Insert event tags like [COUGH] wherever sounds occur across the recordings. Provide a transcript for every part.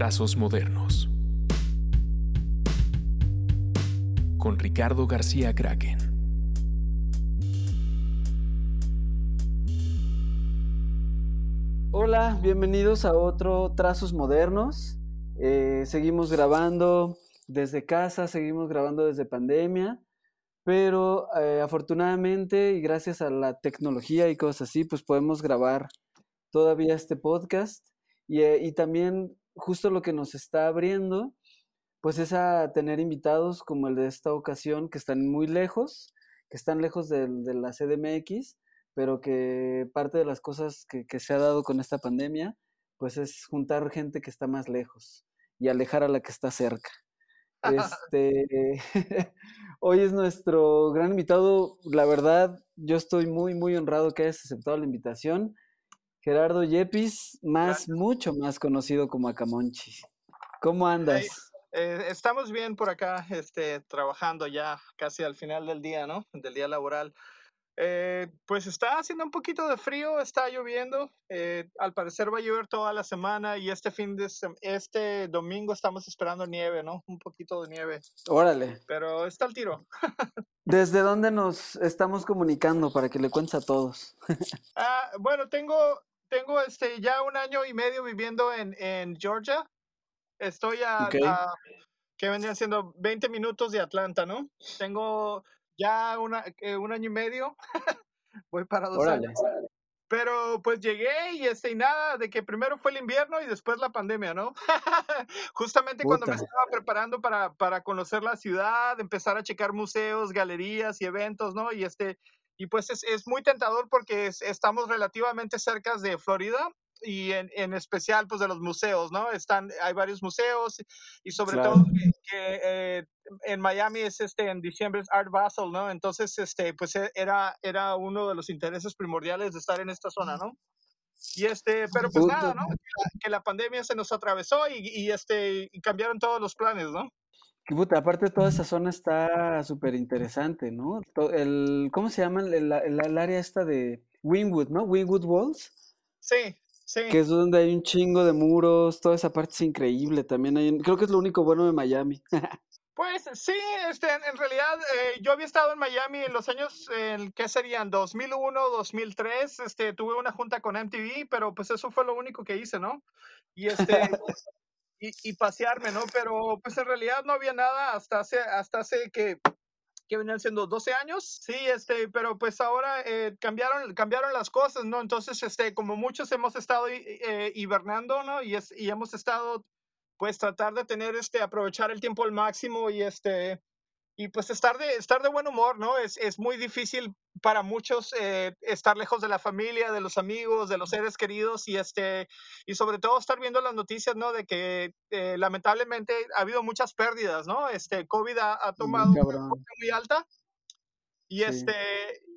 Trazos Modernos. Con Ricardo García Kraken. Hola, bienvenidos a otro Trazos Modernos. Eh, seguimos grabando desde casa, seguimos grabando desde pandemia, pero eh, afortunadamente y gracias a la tecnología y cosas así, pues podemos grabar todavía este podcast y, eh, y también justo lo que nos está abriendo, pues es a tener invitados como el de esta ocasión que están muy lejos, que están lejos de, de la CDMX, pero que parte de las cosas que, que se ha dado con esta pandemia, pues es juntar gente que está más lejos y alejar a la que está cerca. [LAUGHS] Este, [LAUGHS] hoy es nuestro gran invitado. La verdad, yo estoy muy, muy honrado que hayas aceptado la invitación. Gerardo Yepis, más, mucho más conocido como Acamonchi. ¿Cómo andas? Eh, estamos bien por acá, este, trabajando ya casi al final del día, ¿no? Del día laboral. Eh, pues está haciendo un poquito de frío, está lloviendo. eh, al parecer va a llover toda la semana y este fin de este domingo estamos esperando nieve, ¿no? Un poquito de nieve, Órale. pero está al tiro. [LAUGHS] ¿Desde dónde nos estamos comunicando para que le cuentes a todos? Ah, bueno, tengo, tengo este, ya un año y medio viviendo en, en Georgia. Estoy a, Ok. a- que vendrían siendo 20 minutos de Atlanta, ¿no? Tengo ya una, eh, un año y medio. [LAUGHS] Voy para dos Órale. años. Pero pues llegué y este y nada, de que primero fue el invierno y después la pandemia, ¿no? [LAUGHS] Justamente cuando me Puta. estaba preparando para, para conocer la ciudad, empezar a checar museos, galerías y eventos, ¿no? Y este, y pues es, es muy tentador porque es- estamos relativamente cerca de Florida y en, en especial pues de los museos, ¿no? Están, hay varios museos y sobre Claro. todo que, que, eh, en Miami es este, en diciembre es Art Basel, ¿no? Entonces, este, pues e- era, era uno de los intereses primordiales de estar en esta zona, ¿no? Y este, pero pues nada. ¿no? Que la, que la pandemia se nos atravesó y, y, este, y cambiaron todos los planes, ¿no? Y puta, aparte toda esa zona está súper interesante, ¿no? El, ¿cómo se llama el, el- área esta de Wynwood, ¿no? Wynwood Walls, Sí, sí. que es donde hay un chingo de muros, toda esa parte es increíble también. Hay, creo que es lo único bueno de Miami. [LAUGHS] Pues sí, este, en, realidad eh, yo había estado en Miami en los años, en, ¿qué serían? 2001, 2003, este, tuve una junta con MTV, pero pues eso fue lo único que hice, ¿no? Y este, [LAUGHS] y, y pasearme, ¿no? Pero pues en realidad no había nada hasta hace, hasta hace que, que venían siendo 12 años, sí, este, pero pues ahora eh, cambiaron, cambiaron las cosas, ¿no? Entonces, este, como muchos hemos estado hi- eh, hibernando, ¿no? Y, es, y hemos estado, pues, tratar de tener, este, aprovechar el tiempo al máximo y, este, y pues estar de, estar de buen humor, ¿no? Es, es muy difícil para muchos eh, estar lejos de la familia, de los amigos, de los seres queridos y este y sobre todo estar viendo las noticias, ¿no? De que eh, lamentablemente ha habido muchas pérdidas, ¿no? Este COVID ha, ha tomado Muy una muy alta y Sí. este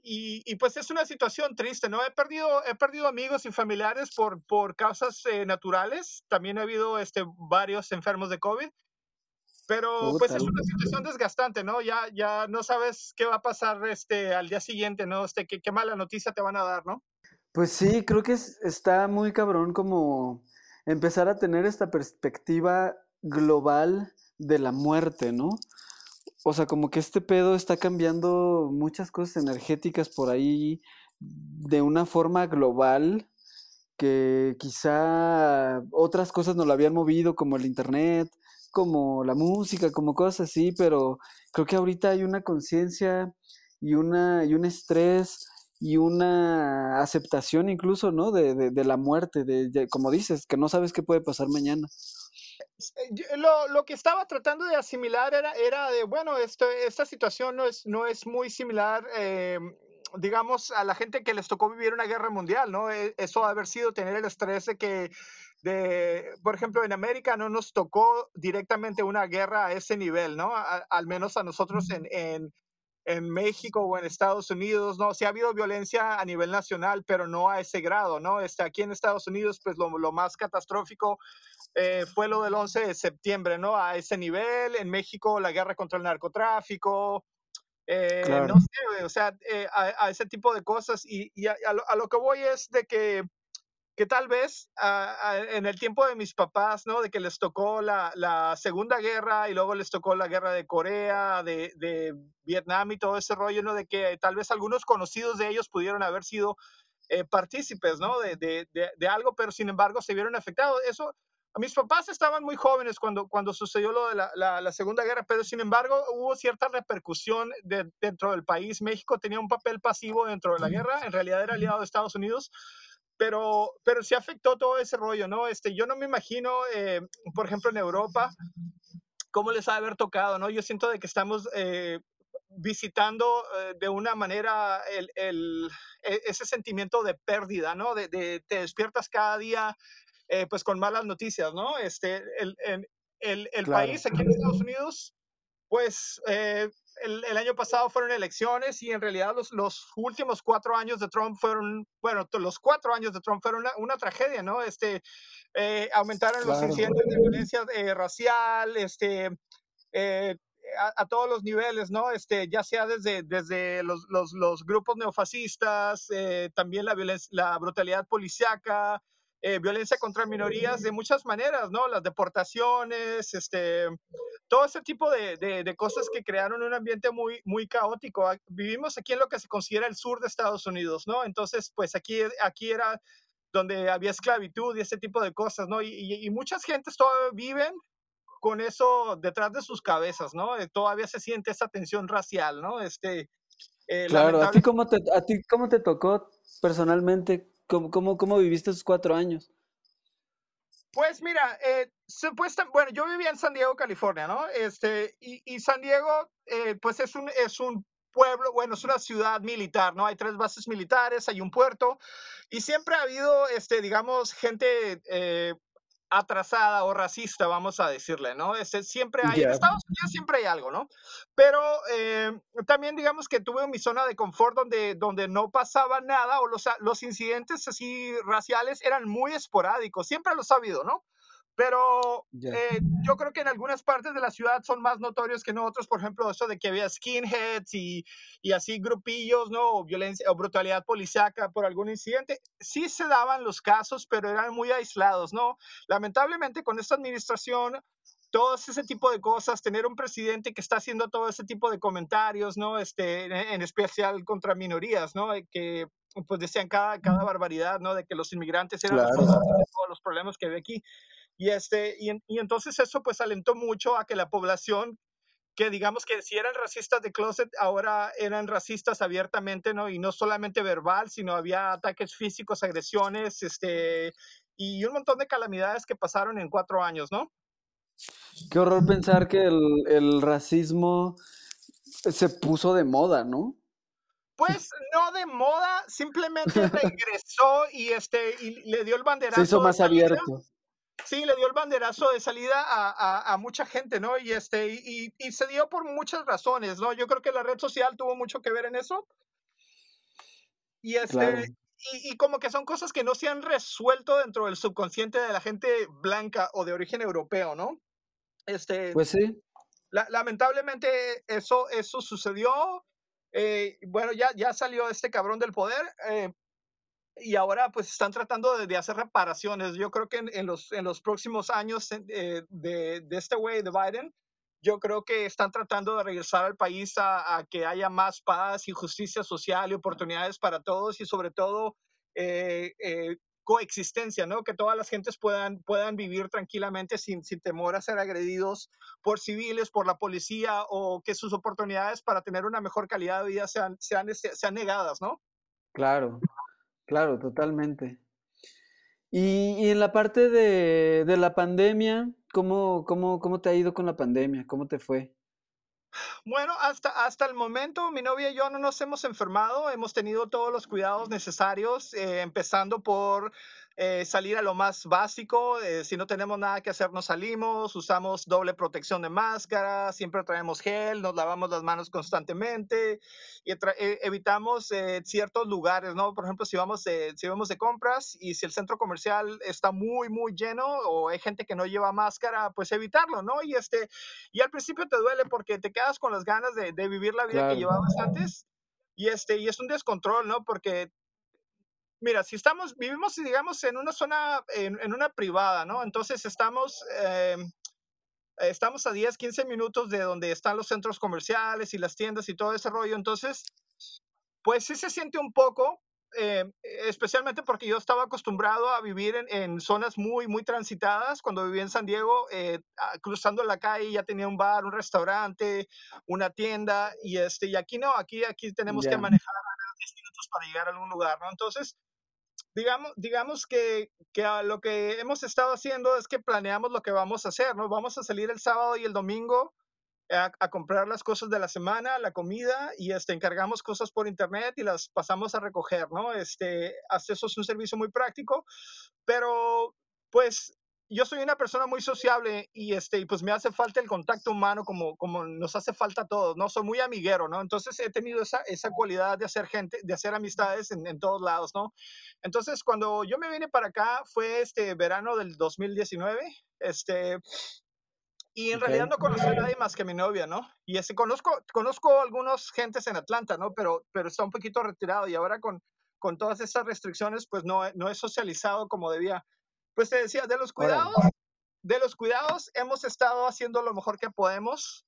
y, y, pues es una situación triste, ¿no? He perdido he perdido amigos y familiares por por causas eh, naturales. También ha habido este varios enfermos de COVID. Pero pues es una situación desgastante, ¿no? Ya, ya no sabes qué va a pasar este, al día siguiente, ¿no? Este, qué, qué mala noticia te van a dar, ¿no? Pues sí, creo que es- está muy cabrón como empezar a tener esta perspectiva global de la muerte, ¿no? O sea, como que este pedo está cambiando muchas cosas energéticas por ahí de una forma global que quizá otras cosas no lo habían movido, como el internet, como la música, como cosas así, pero creo que ahorita hay una conciencia y una y un estrés y una aceptación incluso, ¿no? De, de, la muerte, de, como dices, que no sabes qué puede pasar mañana. Eh, Lo, lo que estaba tratando de asimilar era, era de, bueno, esto, esta situación no es, no es muy similar, eh, digamos, a la gente que les tocó vivir una guerra mundial, ¿no? Eh, Eso ha haber sido tener el estrés de que, de, por ejemplo, en América no nos tocó directamente una guerra a ese nivel, ¿no? A- al menos a nosotros en, en, en México o en Estados Unidos, ¿no? Sí ha habido violencia a nivel nacional, pero no a ese grado, ¿no? Este, aquí en Estados Unidos, pues lo, lo más catastrófico eh, fue lo del 11 de septiembre, ¿no? A ese nivel, en México la guerra contra el narcotráfico, eh, Claro. no sé, o sea, eh, a, a ese tipo de cosas y, y a, a lo, a lo que voy es de que que tal vez uh, en el tiempo de mis papás, ¿no? De que les tocó la, la, Segunda Guerra y luego les tocó la Guerra de Corea, de, de, Vietnam y todo ese rollo, ¿no? De que tal vez algunos conocidos de ellos pudieron haber sido eh, partícipes, ¿no? De, de, de, algo, pero sin embargo se vieron afectados. Eso, a mis papás estaban muy jóvenes cuando, cuando sucedió lo de la, la, la Segunda Guerra, pero sin embargo hubo cierta repercusión dentro del país. México tenía un papel pasivo dentro de la guerra, en realidad era aliado de Estados Unidos pero, pero sí afectó todo ese rollo, ¿no? Este, yo no me imagino, eh, por ejemplo, en Europa, cómo les ha de haber tocado, ¿no? Yo siento de que estamos eh, visitando eh, de una manera el, el, e, ese sentimiento de pérdida, ¿no? De, de te despiertas cada día, pues con malas noticias, ¿no? Este, el, el, el claro. país aquí en Estados Unidos, pues el, el, año pasado fueron elecciones y en realidad los, los, últimos cuatro años de Trump fueron, bueno, los cuatro años de Trump fueron una, una tragedia, ¿no? Este, eh, aumentaron claro. los incidentes de violencia eh, racial, este, eh, a, a, todos los niveles, ¿no? Este, ya sea desde, desde los, los, los grupos neofascistas, eh, también la, violencia, la brutalidad policiaca, eh, violencia contra minorías de muchas maneras, ¿no? Las deportaciones, este, todo ese tipo de, de, de, cosas que crearon un ambiente muy, muy caótico. Vivimos aquí en lo que se considera el sur de Estados Unidos, ¿no? Entonces, pues aquí, aquí era donde había esclavitud y ese tipo de cosas, ¿no? Y, y, y muchas gentes todavía viven con eso detrás de sus cabezas, ¿no? Eh, todavía se siente esa tensión racial, ¿no? Este, eh, claro, lamentable... ¿A, ti cómo te, ¿a ti cómo te tocó personalmente ¿Cómo, cómo, viviste esos cuatro años? Pues mira, eh, bueno, yo vivía en San Diego, California, ¿no? Este, y, y San Diego, eh, pues es un, es un pueblo, bueno, es una ciudad militar, ¿no? Hay tres bases militares, hay un puerto, y siempre ha habido, este, digamos, gente eh, atrasada o racista, vamos a decirle, ¿no? Este, siempre hay, yeah. en Estados Unidos siempre hay algo, ¿no? Pero eh, también digamos que tuve mi zona de confort donde, donde no pasaba nada o los, los incidentes así raciales eran muy esporádicos, siempre los ha habido, ¿no? Pero yeah. eh, yo creo que en algunas partes de la ciudad son más notorios que en otros, por ejemplo, eso de que había skinheads y, y así grupillos, ¿no? O violencia o brutalidad policiaca por algún incidente. Sí se daban los casos, pero eran muy aislados, ¿no? Lamentablemente con esta administración todo ese tipo de cosas, tener un presidente que está haciendo todo ese tipo de comentarios, ¿no? Este, en especial contra minorías, ¿no? Que pues decían cada, cada barbaridad, ¿no? De que los inmigrantes eran claro. los, todos los problemas que había aquí. Y, este, y, y, entonces eso pues alentó mucho a que la población, que digamos que si eran racistas de closet, ahora eran racistas abiertamente, ¿no? Y no solamente verbal, sino había ataques físicos, agresiones, este, y un montón de calamidades que pasaron en cuatro años, ¿no? Qué horror pensar que el, el racismo se puso de moda, ¿no? Pues no de moda, simplemente [LAUGHS] regresó y este y le dio el banderazo. Se hizo más abierto sí, le dio el banderazo de salida a, a, a mucha gente, ¿no? Y, este, y, y, se dio por muchas razones, ¿no? Yo creo que la red social tuvo mucho que ver en eso. Y, este, claro. y, y, como que son cosas que no se han resuelto dentro del subconsciente de la gente blanca o de origen europeo, ¿no? Este, pues sí. La, lamentablemente eso, eso sucedió. Eh, bueno, ya, ya salió este cabrón del poder. Eh, y ahora pues están tratando de, de, hacer reparaciones. Yo creo que en, los, en los próximos años eh, de, de, este güey, de Biden, yo creo que están tratando de regresar al país a, a, que haya más paz y justicia social y oportunidades para todos y sobre todo eh, eh, coexistencia, ¿no? Que todas las gentes puedan, puedan vivir tranquilamente sin, sin temor a ser agredidos por civiles, por la policía o que sus oportunidades para tener una mejor calidad de vida sean, sean, sean negadas, ¿no? Claro, Claro, totalmente. Y, en la parte de, de la pandemia, ¿cómo, cómo, ¿cómo te ha ido con la pandemia? ¿Cómo te fue? Bueno, hasta, hasta el momento mi novia y yo no nos hemos enfermado, hemos tenido todos los cuidados necesarios, eh, empezando por eh, salir a lo más básico, eh, si no tenemos nada que hacer nos salimos, usamos doble protección de máscara, siempre traemos gel, nos lavamos las manos constantemente y eh, evitamos ciertos lugares, ¿no? Por ejemplo, si vamos, si vamos de compras y si el centro comercial está muy, muy lleno o hay gente que no lleva máscara, pues evitarlo, ¿no? Y, este, y al principio te duele porque te quedas con las ganas de, de vivir la vida claro. que llevabas antes y, este, y es un descontrol, ¿no? Porque mira, si estamos, vivimos, digamos, en una zona, en, en una privada, ¿no? Entonces estamos, eh, estamos a 10, 15 minutos de donde están los centros comerciales y las tiendas y todo ese rollo. Entonces, pues sí se siente un poco, eh, especialmente porque yo estaba acostumbrado a vivir en, en, zonas muy, muy transitadas. Cuando vivía en San Diego, eh, cruzando la calle ya tenía un bar, un restaurante, una tienda, y, este, y aquí no, aquí, aquí tenemos yeah. que manejar 10 minutos para llegar a algún lugar, ¿no? Entonces, digamos, digamos que, que lo que hemos estado haciendo es que planeamos lo que vamos a hacer, ¿no? Vamos a salir el sábado y el domingo a, a, comprar las cosas de la semana, la comida, y este, encargamos cosas por internet y las pasamos a recoger, ¿no? Este, eso es un servicio muy práctico, pero pues yo soy una persona muy sociable y este y pues me hace falta el contacto humano como como nos hace falta a todos no soy muy amiguero no entonces he tenido esa, esa cualidad de hacer gente de hacer amistades en, en, todos lados no entonces cuando yo me vine para acá fue este verano del 2019 este y en okay. realidad no conocí a nadie más que mi novia, ¿no? Y ese, conozco, conozco algunos gentes en Atlanta, ¿no? Pero, pero está un poquito retirado y ahora con, con todas estas restricciones, pues no, no he socializado como debía. Pues te decía, de los cuidados, de los cuidados hemos estado haciendo lo mejor que podemos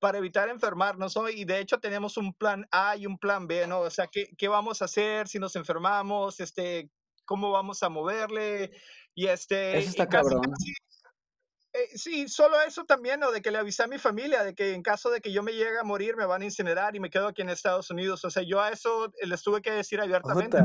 para evitar enfermarnos, ¿no? Y de hecho tenemos un plan A y un plan B, ¿no? O sea, ¿qué, qué vamos a hacer si nos enfermamos? Este, ¿Cómo vamos a moverle? Y este... Eso está casi, cabrón. Casi, eh, sí, solo eso también, ¿no? De que le avisé a mi familia de que en caso de que yo me llegue a morir me van a incinerar y me quedo aquí en Estados Unidos. O sea, yo a eso les tuve que decir abiertamente.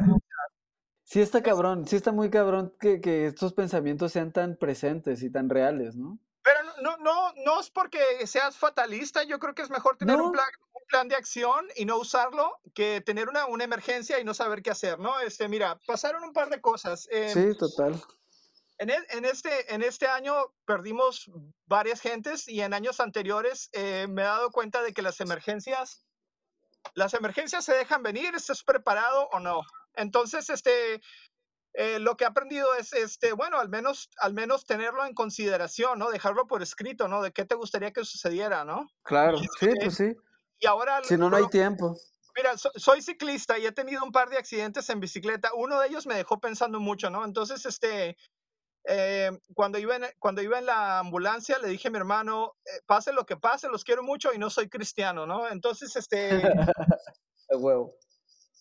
Sí está cabrón, sí está muy cabrón que, que, estos pensamientos sean tan presentes y tan reales, ¿no? Pero no, no, no es porque seas fatalista, yo creo que es mejor tener no. un, plan, un, plan, de acción y no usarlo que tener una, una, emergencia y no saber qué hacer, ¿no? Este, mira, pasaron un par de cosas. Eh, sí, total. En, el, en, este, en este año perdimos varias gentes y en años anteriores eh, me he dado cuenta de que las emergencias, las emergencias se dejan venir, ¿estás preparado o no? Entonces, este, eh, lo que he aprendido es, este, bueno, al menos, al menos tenerlo en consideración, ¿no? Dejarlo por escrito, ¿no? De qué te gustaría que sucediera, ¿no? Claro, y, sí, pues sí. Y ahora... Si no, no hay tiempo. Mira, so, soy ciclista y he tenido un par de accidentes en bicicleta. Uno de ellos me dejó pensando mucho, ¿no? Entonces, este, eh, cuando, iba en, cuando iba en la ambulancia le dije a mi hermano, eh, pase lo que pase, los quiero mucho y no soy cristiano, ¿no? Entonces, este... [LAUGHS] huevo.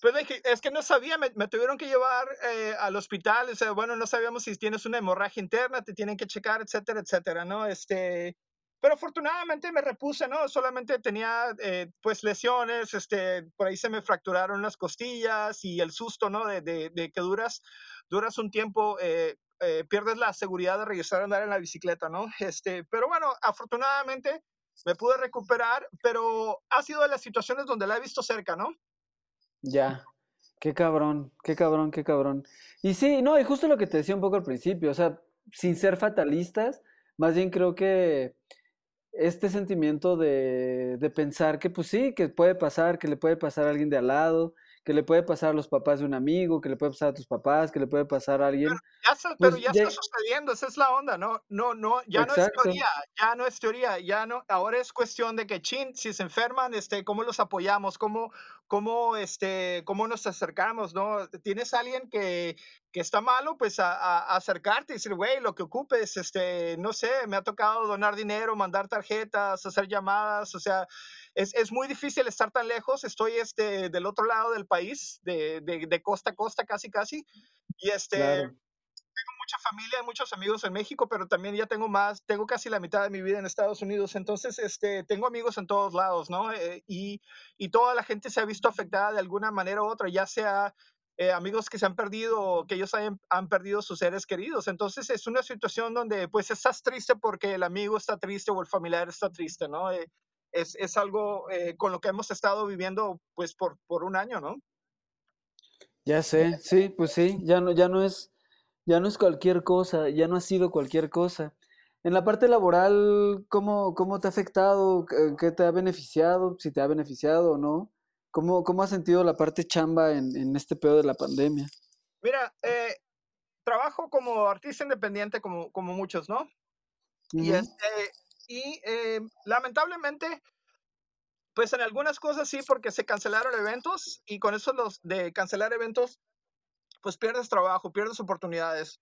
Pues dije, es que no sabía, me, me tuvieron que llevar eh, al hospital, o sea, bueno, no sabíamos si tienes una hemorragia interna, te tienen que checar, etcétera, etcétera, ¿no? Este, pero afortunadamente me repuse, ¿no? Solamente tenía, eh, pues, lesiones, este, por ahí se me fracturaron las costillas y el susto, ¿no? De, de, de que duras, duras un tiempo, eh, eh, pierdes la seguridad de regresar a andar en la bicicleta, ¿no? Este, pero bueno, afortunadamente me pude recuperar, pero ha sido de las situaciones donde la he visto cerca, ¿no? Ya, qué cabrón, qué cabrón, qué cabrón. Y sí, no, y justo lo que te decía un poco al principio, o sea, sin ser fatalistas, más bien creo que este sentimiento de, de, pensar que pues sí, que puede pasar, que le puede pasar a alguien de al lado, que le puede pasar a los papás de un amigo, que le puede pasar a tus papás, que le puede pasar a alguien. Pero ya, está, pues, pero ya, ya, está sucediendo, esa es la onda, ¿no? No, no, ya Exacto. no es teoría, ya no es teoría, ya no, ahora es cuestión de que, chin, si se enferman, este, ¿cómo los apoyamos? ¿Cómo, cómo, este, cómo nos acercamos, no? Tienes a alguien que, que está malo, pues a, a acercarte y decir, güey, lo que ocupes, este, no sé, me ha tocado donar dinero, mandar tarjetas, hacer llamadas, o sea, es, es, muy difícil estar tan lejos. Estoy este, del otro lado del país, de, de, de costa a costa, casi, casi. Y este, claro. Mucha familia, muchos amigos en México, pero también ya tengo más, tengo casi la mitad de mi vida en Estados Unidos. Entonces, este, tengo amigos en todos lados, ¿no? Eh, y, y toda la gente se ha visto afectada de alguna manera u otra, ya sea eh, amigos que se han perdido que ellos han, han, perdido sus seres queridos. Entonces es una situación donde pues estás triste porque el amigo está triste o el familiar está triste, ¿no? Eh, es, es algo eh, con lo que hemos estado viviendo pues por, por un año, ¿no? Ya sé, sí, pues sí, ya no, ya no es, ya no es cualquier cosa, ya no ha sido cualquier cosa. En la parte laboral, ¿cómo, cómo te ha afectado? ¿Qué te ha beneficiado? Si te ha beneficiado o no. ¿Cómo, cómo has sentido la parte chamba en, en este pedo de la pandemia? Mira, eh, trabajo como artista independiente como, como muchos, ¿no? Uh -huh. Y este, y eh, lamentablemente, pues en algunas cosas sí, porque se cancelaron eventos y con eso los de cancelar eventos, pues pierdes trabajo, pierdes oportunidades.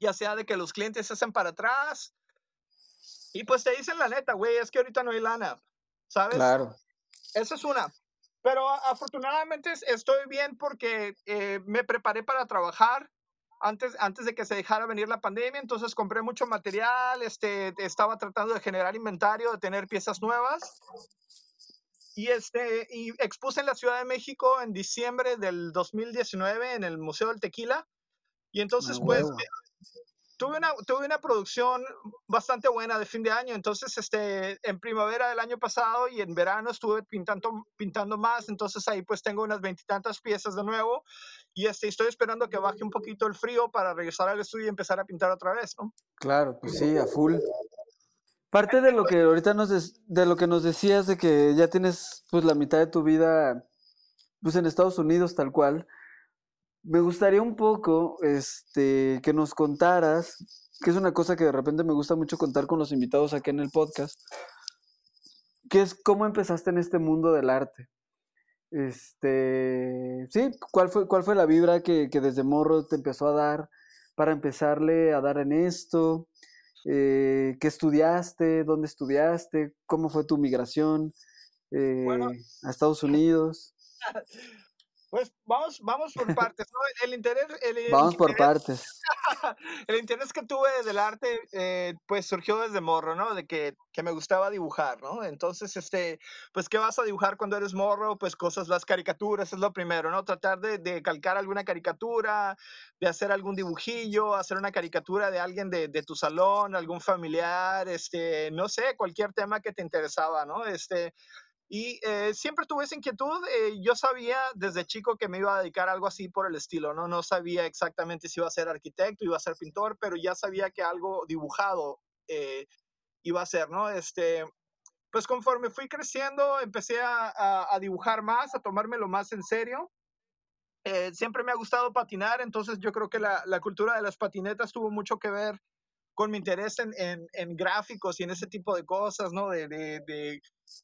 Ya sea de que los clientes se hacen para atrás y pues te dicen la neta, güey, es que ahorita no hay lana, ¿sabes? Claro. Esa es una. Pero afortunadamente estoy bien porque eh, me preparé para trabajar antes, antes de que se dejara venir la pandemia, entonces compré mucho material, este, estaba tratando de generar inventario, de tener piezas nuevas. Y, este, y expuse en la Ciudad de México en diciembre del 2019 en el Museo del Tequila. Y entonces, Ah, pues, tuve una, tuve una producción bastante buena de fin de año. Entonces, este, en primavera del año pasado y en verano estuve pintando, pintando más. Entonces, ahí pues tengo unas veintitantas piezas de nuevo. Y este, estoy esperando que baje un poquito el frío para regresar al estudio y empezar a pintar otra vez, ¿no? Claro, pues sí, a full. Parte de lo que ahorita nos de lo que nos decías de que ya tienes pues la mitad de tu vida pues en Estados Unidos tal cual. Me gustaría un poco este que nos contaras, que es una cosa que de repente me gusta mucho contar con los invitados aquí en el podcast, que es cómo empezaste en este mundo del arte. Este, sí, ¿cuál fue, cuál fue la vibra que, que desde morro te empezó a dar para empezarle a dar en esto? Eh, ¿qué estudiaste? ¿Dónde estudiaste? ¿Cómo fue tu migración eh, Bueno. a Estados Unidos? [LAUGHS] Pues vamos, vamos por [LAUGHS] partes, ¿no? El interés, el, Vamos por interés- partes. [LAUGHS] el interés que tuve del arte, eh, pues surgió desde morro, ¿no? De que, que me gustaba dibujar, ¿no? Entonces, este, pues, ¿qué vas a dibujar cuando eres morro? Pues cosas, las caricaturas es lo primero, ¿no? Tratar de, de calcar alguna caricatura, de hacer algún dibujillo, hacer una caricatura de alguien de, de tu salón, algún familiar, este, no sé, cualquier tema que te interesaba, ¿no? Este, y eh, siempre tuve esa inquietud. eh, yo sabía desde chico que me iba a dedicar a algo así por el estilo, ¿no? No sabía exactamente si iba a ser arquitecto, iba a ser pintor, pero ya sabía que algo dibujado eh, iba a ser, ¿no? Este, pues conforme fui creciendo, empecé a, a- a dibujar más, a tomármelo más en serio. Eh, siempre me ha gustado patinar, entonces yo creo que la, la cultura de las patinetas tuvo mucho que ver con mi interés en, en- gráficos y en ese tipo de cosas, ¿no? De, de- de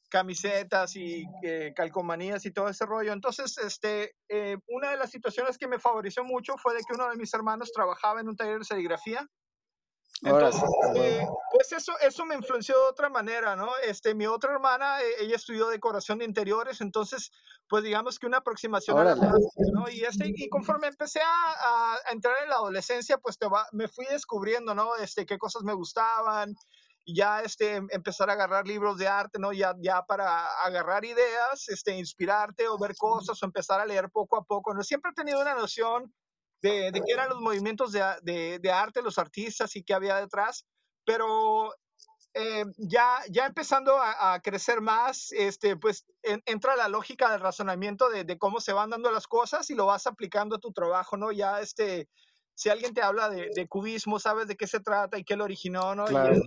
camisetas y eh, calcomanías y todo ese rollo. Entonces, este, eh, una de las situaciones que me favoreció mucho fue de que uno de mis hermanos trabajaba en un taller de serigrafía. Entonces, a huevo. pues eso, eso me influenció de otra manera, ¿no? Este, mi otra hermana, eh, ella estudió decoración de interiores, entonces, pues digamos que una aproximación a la Órale. ¿no? Y, este, y conforme empecé a, a- a entrar en la adolescencia, pues te va- me fui descubriendo, ¿no? Este, qué cosas me gustaban, ya este, em- empezar a agarrar libros de arte, ¿no? Ya, ya para agarrar ideas, este, inspirarte o ver cosas o empezar a leer poco a poco, ¿no? Siempre he tenido una noción de, de qué eran los movimientos de, de- de arte, los artistas y qué había detrás, pero eh, ya, ya empezando a, a crecer más, este, pues en- entra la lógica del razonamiento de, cómo se van dando las cosas y lo vas aplicando a tu trabajo, ¿no? Ya, este, si alguien te habla de, cubismo, sabes de qué se trata y qué lo originó, ¿no? Y, Claro.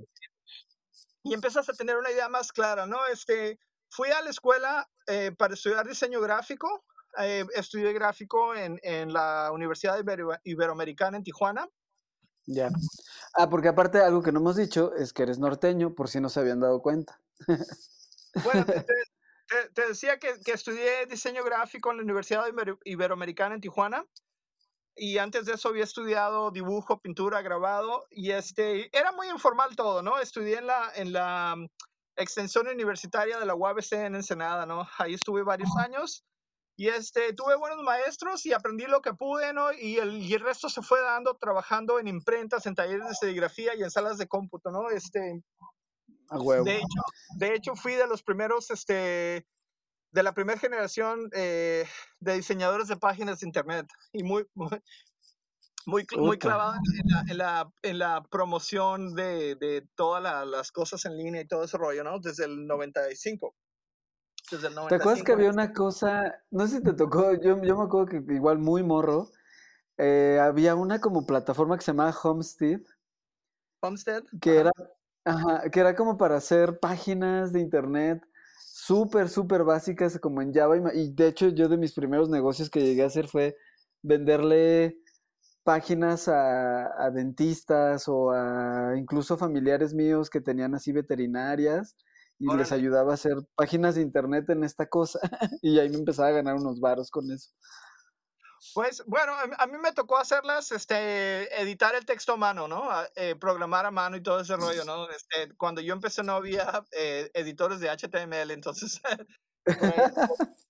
y empiezas a tener una idea más clara, ¿no? Este, fui a la escuela eh, para estudiar diseño gráfico, eh, estudié gráfico en, en la Universidad Ibero- Iberoamericana en Tijuana. Ya. Ah, porque aparte algo que no hemos dicho es que eres norteño, por si no se habían dado cuenta. Bueno, te, [LAUGHS] te- te- te decía que, que estudié diseño gráfico en la Universidad Ibero- Iberoamericana en Tijuana. Y antes de eso había estudiado dibujo, pintura, grabado. Y este, era muy informal todo, ¿no? Estudié en la, en la mm, extensión universitaria de la UABC en Ensenada, ¿no? Ahí estuve varios años. Y este, tuve buenos maestros y aprendí lo que pude, ¿no? Y el, y el resto se fue dando trabajando en imprentas, en talleres de serigrafía y en salas de cómputo, ¿no? Este, A huevo. de hecho, de hecho, fui de los primeros, este, de la primera generación eh, de diseñadores de páginas de internet y muy, [LAUGHS] muy, muy, muy clavado en la, en la, en la promoción de, de todas la- las cosas en línea y todo ese rollo, ¿no? Desde el 95. Desde el ¿Te acuerdas que 95. había una cosa, no sé si te tocó, yo, yo me acuerdo que igual muy morro, eh, había una como plataforma que se llamaba Homestead, Homestead. que era, ajá, que era como para hacer páginas de internet súper, súper básicas como en Java. Y, y de hecho yo de mis primeros negocios que llegué a hacer fue venderle páginas a, a dentistas o a incluso familiares míos que tenían así veterinarias y les ayudaba a hacer páginas de internet en esta cosa [LAUGHS] y ahí me empezaba a ganar unos varos con eso. Pues bueno, a, mí me tocó hacerlas, este, editar el texto a mano, ¿no? Eh, programar a mano y todo ese rollo, ¿no? Este, cuando yo empecé no había eh, editores de HTML, entonces... [LAUGHS]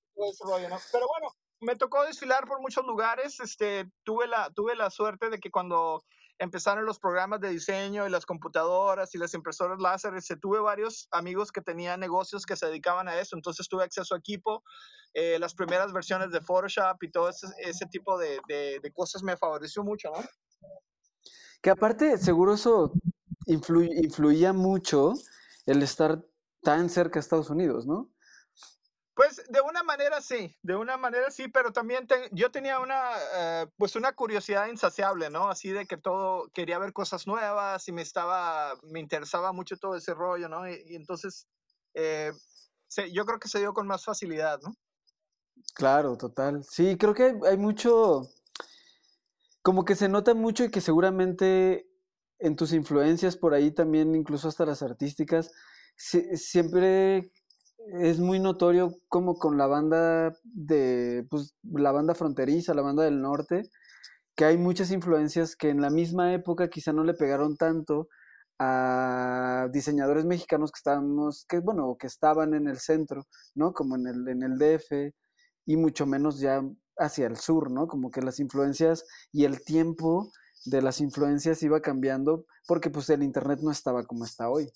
rollo, ¿no? Pero bueno, me tocó desfilar por muchos lugares. Este, tuve, la, tuve la suerte de que cuando empezaron los programas de diseño y las computadoras y las impresoras láser, este, tuve varios amigos que tenían negocios que se dedicaban a eso, entonces tuve acceso a equipo, eh, las primeras versiones de Photoshop y todo ese, ese tipo de, cosas me favoreció mucho, ¿no? Que aparte, seguro eso influía mucho el estar tan cerca de Estados Unidos, ¿no? Pues de una manera sí, de una manera sí, pero también yo tenía una, eh, pues una curiosidad insaciable, ¿no? Así de que todo, quería ver cosas nuevas y me estaba, me interesaba mucho todo ese rollo, ¿no? Y, entonces, eh, yo creo que se dio con más facilidad, ¿no? Claro, total. Sí, creo que hay, mucho, como que se nota mucho y que seguramente en tus influencias por ahí también, incluso hasta las artísticas, siempre es muy notorio como con la banda de, pues, la banda fronteriza, la banda del norte, que hay muchas influencias que en la misma época quizá no le pegaron tanto a diseñadores mexicanos que estábamos, que bueno, que estaban en el centro, ¿no? Como en el, en el DF, y mucho menos ya hacia el sur, ¿no? Como que las influencias y el tiempo de las influencias iba cambiando porque pues el internet no estaba como está hoy.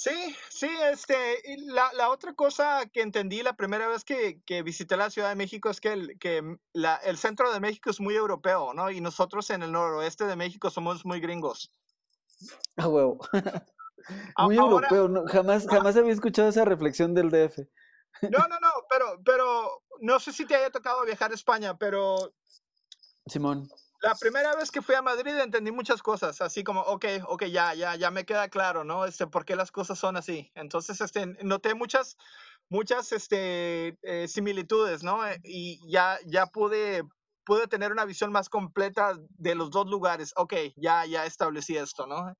Sí, sí, este, la, la, otra cosa que entendí la primera vez que, que, visité la Ciudad de México es que, el, que la, el centro de México es muy europeo, ¿no? Y nosotros en el noroeste de México somos muy gringos. Ah, huevo. [LAUGHS] muy europeo, ¿no? jamás, jamás había escuchado esa reflexión del DF. no, no, no, pero, pero no sé si te haya tocado viajar a España, pero... Simón la primera vez que fui a Madrid entendí muchas cosas, así como, ok, ok, ya, ya, ya me queda claro, ¿no? Este, por qué las cosas son así. Entonces, este, noté muchas, muchas, este, eh, similitudes, ¿no? Eh, y ya, ya pude, pude tener una visión más completa de los dos lugares. Ok, ya, ya establecí esto, ¿no?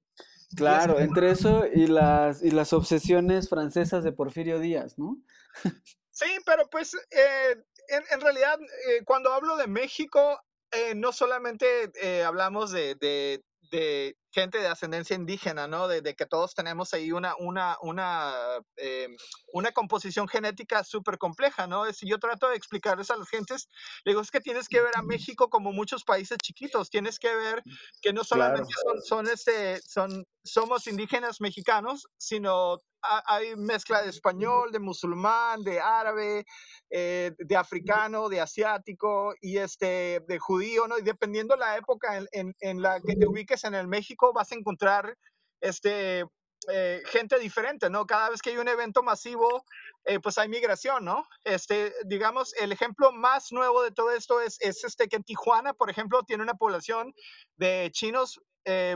Claro, entre eso y las, y las obsesiones francesas de Porfirio Díaz, ¿no? [LAUGHS] Sí, pero pues eh, en, en, realidad cuando hablo de México eh, no solamente eh, hablamos de, de, de, gente de ascendencia indígena, ¿no? De, de, que todos tenemos ahí una, una, una, eh, una composición genética súper compleja, ¿no? Si yo trato de explicarles a las gentes, digo, es que tienes que ver a México como muchos países chiquitos, tienes que ver que no solamente son, son, este, son, somos indígenas mexicanos, sino hay mezcla de español, de musulmán, de árabe, eh, de africano, de asiático y este, de judío, ¿no? Y dependiendo la época en, en, la que te ubiques en el México, vas a encontrar este, eh, gente diferente, ¿no? Cada vez que hay un evento masivo, eh, pues hay migración, ¿no? Este, digamos, el ejemplo más nuevo de todo esto es, es este que en Tijuana, por ejemplo, tiene una población de chinos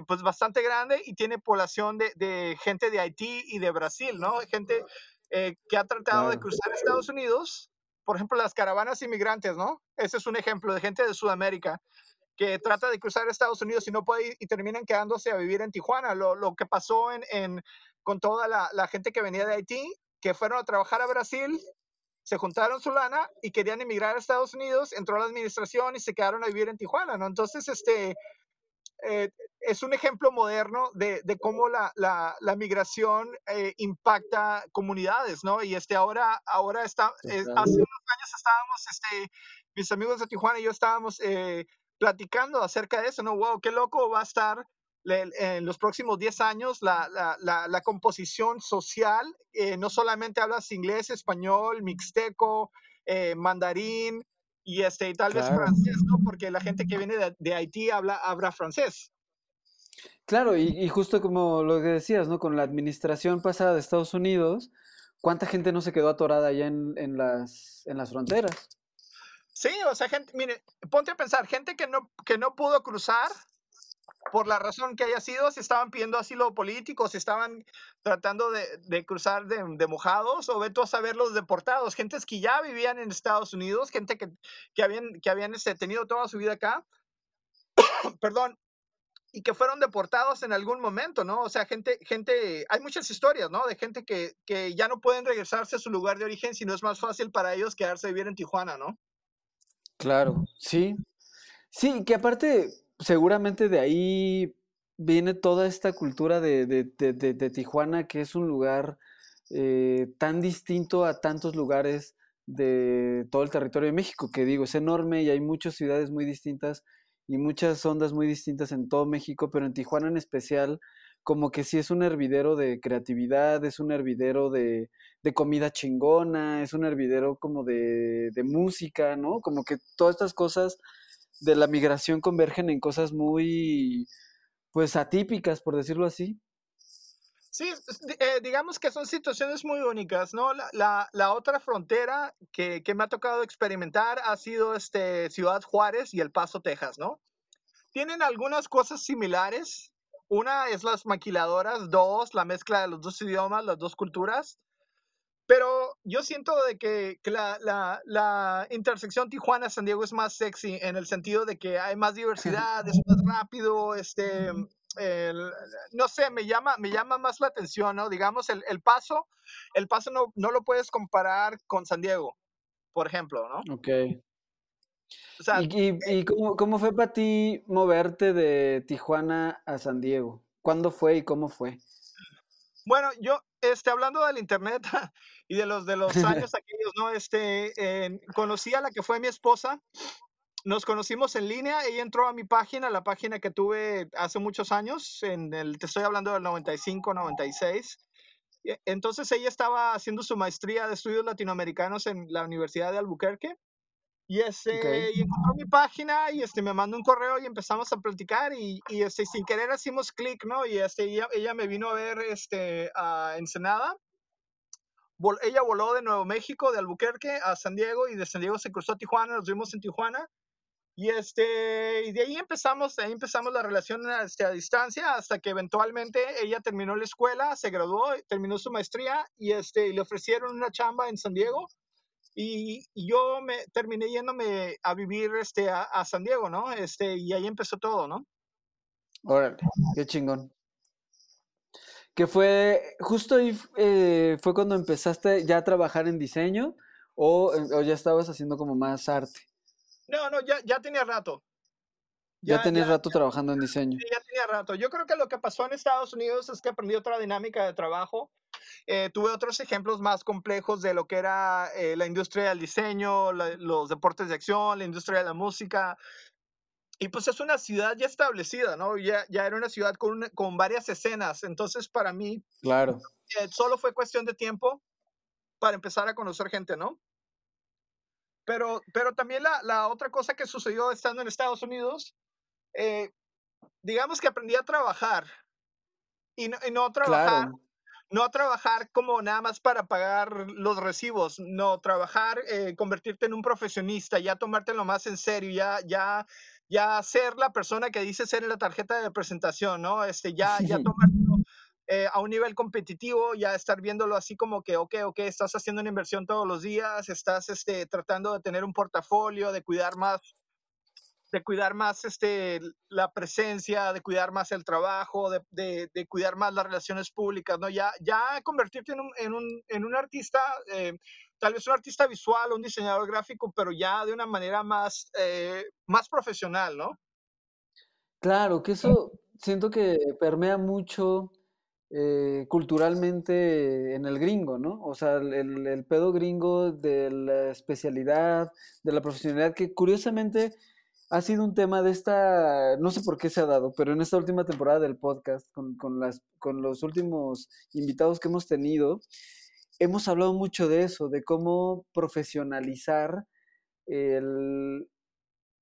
pues bastante grande y tiene población de, de, gente de Haití y de Brasil, ¿no? Gente que ha tratado de cruzar Estados Unidos por ejemplo, las caravanas inmigrantes, ¿no? Ese es un ejemplo de gente de Sudamérica que trata de cruzar Estados Unidos y no puede ir y terminan quedándose a vivir en Tijuana. Lo, lo que pasó en, en, con toda la, la, gente que venía de Haití, que fueron a trabajar a Brasil, se juntaron su lana y querían emigrar a Estados Unidos, entró la administración y se quedaron a vivir en Tijuana, ¿no? Entonces, este, eh, es un ejemplo moderno de, de cómo la, la, la migración eh, impacta comunidades, ¿no? Y este, ahora, ahora está, hace unos años estábamos, este, mis amigos de Tijuana y yo estábamos eh, platicando acerca de eso, ¿no? Wow, qué loco va a estar en los próximos 10 años la, la, la composición social. no solamente hablas inglés, español, mixteco, mandarín, y este, tal vez francés, ¿no? Porque la gente que viene de, Haití habla, habla francés. Claro, y, justo como lo que decías, ¿no? Con la administración pasada de Estados Unidos, ¿cuánta gente no se quedó atorada allá en, en, las, en las fronteras? Sí, o sea, gente, mire, ponte a pensar, gente que no, que no pudo cruzar por la razón que haya sido, si estaban pidiendo asilo político, si estaban tratando de, de cruzar de, mojados, o veto a saber los deportados, gentes que ya vivían en Estados Unidos, gente que, que habían, que habían este, tenido toda su vida acá, [COUGHS] perdón, y que fueron deportados en algún momento, ¿no? O sea, gente, gente, hay muchas historias, ¿no? De gente que, que ya no pueden regresarse a su lugar de origen, sino es más fácil para ellos quedarse a vivir en Tijuana, ¿no? Claro, sí. Sí, que aparte, seguramente de ahí viene toda esta cultura de, de- de- de- Tijuana, que es un lugar eh, tan distinto a tantos lugares de todo el territorio de México, que digo, es enorme y hay muchas ciudades muy distintas y muchas ondas muy distintas en todo México, pero en Tijuana en especial, como que sí es un hervidero de creatividad, es un hervidero de, de comida chingona, es un hervidero como de, de música, ¿no? Como que todas estas cosas de la migración convergen en cosas muy, pues, atípicas, por decirlo así. Sí, eh, digamos que son situaciones muy únicas, ¿no? La, la- la otra frontera que, que me ha tocado experimentar ha sido este, Ciudad Juárez y El Paso, Texas, ¿no? Tienen algunas cosas similares. Una es las maquiladoras, dos, la mezcla de los dos idiomas, las dos culturas. Pero yo siento de que, que la, la- la intersección Tijuana-San Diego es más sexy en el sentido de que hay más diversidad, es más rápido, este, el- no sé, me llama, me llama más la atención, ¿no? Digamos, el, el paso, el paso no, no lo puedes comparar con San Diego, por ejemplo, ¿no? Ok. O sea, ¿Y, y- y cómo, cómo fue para ti moverte de Tijuana a San Diego? ¿Cuándo fue y cómo fue? Bueno, yo, este, hablando del internet [LAUGHS] y de los de los años [LAUGHS] aquellos, ¿no? Este, eh, conocí a la que fue mi esposa. Nos conocimos en línea. Ella entró a mi página, la página que tuve hace muchos años. En el, te estoy hablando del 95, 96. Y, Entonces ella estaba haciendo su maestría de estudios latinoamericanos en la Universidad de Albuquerque. Y, este, Ok. y encontró mi página y este, me mandó un correo y empezamos a platicar y, y, este, sin querer hicimos clic, ¿no? Y este, ella, ella me vino a ver este, a Ensenada. Vol- ella voló de Nuevo México, de Albuquerque a San Diego y de San Diego se cruzó a Tijuana, nos vimos en Tijuana. Y, este, y de ahí empezamos, de ahí empezamos la relación este, a distancia hasta que eventualmente ella terminó la escuela, se graduó, terminó su maestría y, este, y le ofrecieron una chamba en San Diego y, y yo me terminé yéndome a vivir este, a, a San Diego, ¿no? Este, y ahí empezó todo, ¿no? Órale, qué chingón. Que fue, justo ahí eh, fue cuando empezaste ya a trabajar en diseño o, o ya estabas haciendo como más arte. No, no, ya, ya tenía rato. Ya, Ya, tenías ya, rato trabajando en diseño. sí, ya tenía rato. Yo creo que lo que pasó en Estados Unidos es que aprendí otra dinámica de trabajo. Eh, tuve otros ejemplos más complejos de lo que era eh, la industria del diseño, la- los deportes de acción, la industria de la música. Y pues es una ciudad ya establecida, ¿no? Ya, ya era una ciudad con, una- con varias escenas. Entonces, para mí, Claro. eh, solo fue cuestión de tiempo para empezar a conocer gente, ¿no? Pero, pero también la, la otra cosa que sucedió estando en Estados Unidos, eh, digamos que aprendí a trabajar y no, y no trabajar, Claro. No trabajar como nada más para pagar los recibos, no trabajar, eh, convertirte en un profesionista, ya tomártelo más en serio, ya, ya, ya ser la persona que dice ser en la tarjeta de presentación, ¿no? Este, ya, ya [LAUGHS] tomártelo eh, a un nivel competitivo, ya estar viéndolo así como que, ok, ok, estás haciendo una inversión todos los días, estás este, tratando de tener un portafolio, de cuidar más de cuidar más este, la presencia, de cuidar más el trabajo, de, de, cuidar más las relaciones públicas, ¿no? Ya, ya convertirte en un, en un, en un artista, eh, tal vez un artista visual, un diseñador gráfico, pero ya de una manera más, eh, más profesional, ¿no? Claro, que eso siento que permea mucho eh, culturalmente en el gringo, ¿no? O sea, el- el pedo gringo de la especialidad, de la profesionalidad, que curiosamente ha sido un tema de esta, no sé por qué se ha dado, pero en esta última temporada del podcast, con, con las, con los últimos invitados que hemos tenido, hemos hablado mucho de eso, de cómo profesionalizar el,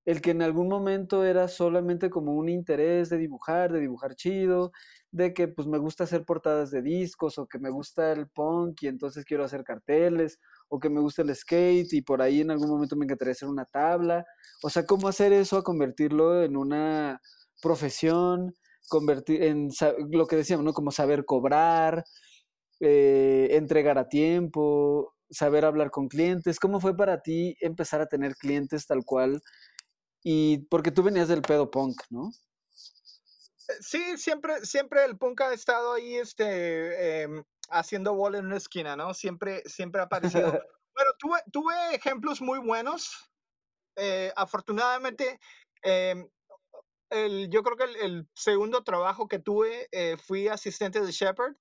el que en algún momento era solamente como un interés de dibujar, de dibujar chido, de que pues me gusta hacer portadas de discos o que me gusta el punk y entonces quiero hacer carteles o que me gusta el skate y por ahí en algún momento me encantaría hacer una tabla. O sea, cómo hacer eso a convertirlo en una profesión, convertir en lo que decíamos, ¿no? Como saber cobrar, eh, entregar a tiempo, saber hablar con clientes. ¿Cómo fue para ti empezar a tener clientes tal cual? Y porque tú venías del pedo punk, ¿no? Eh, Sí, siempre, siempre el punk ha estado ahí este, em, haciendo bola en una esquina, ¿no? Siempre, siempre ha aparecido. [LAUGHS] Bueno, tuve, tuve ejemplos muy buenos eh, afortunadamente, em, el, yo creo que el, el segundo trabajo que tuve eh, fui asistente de Shepard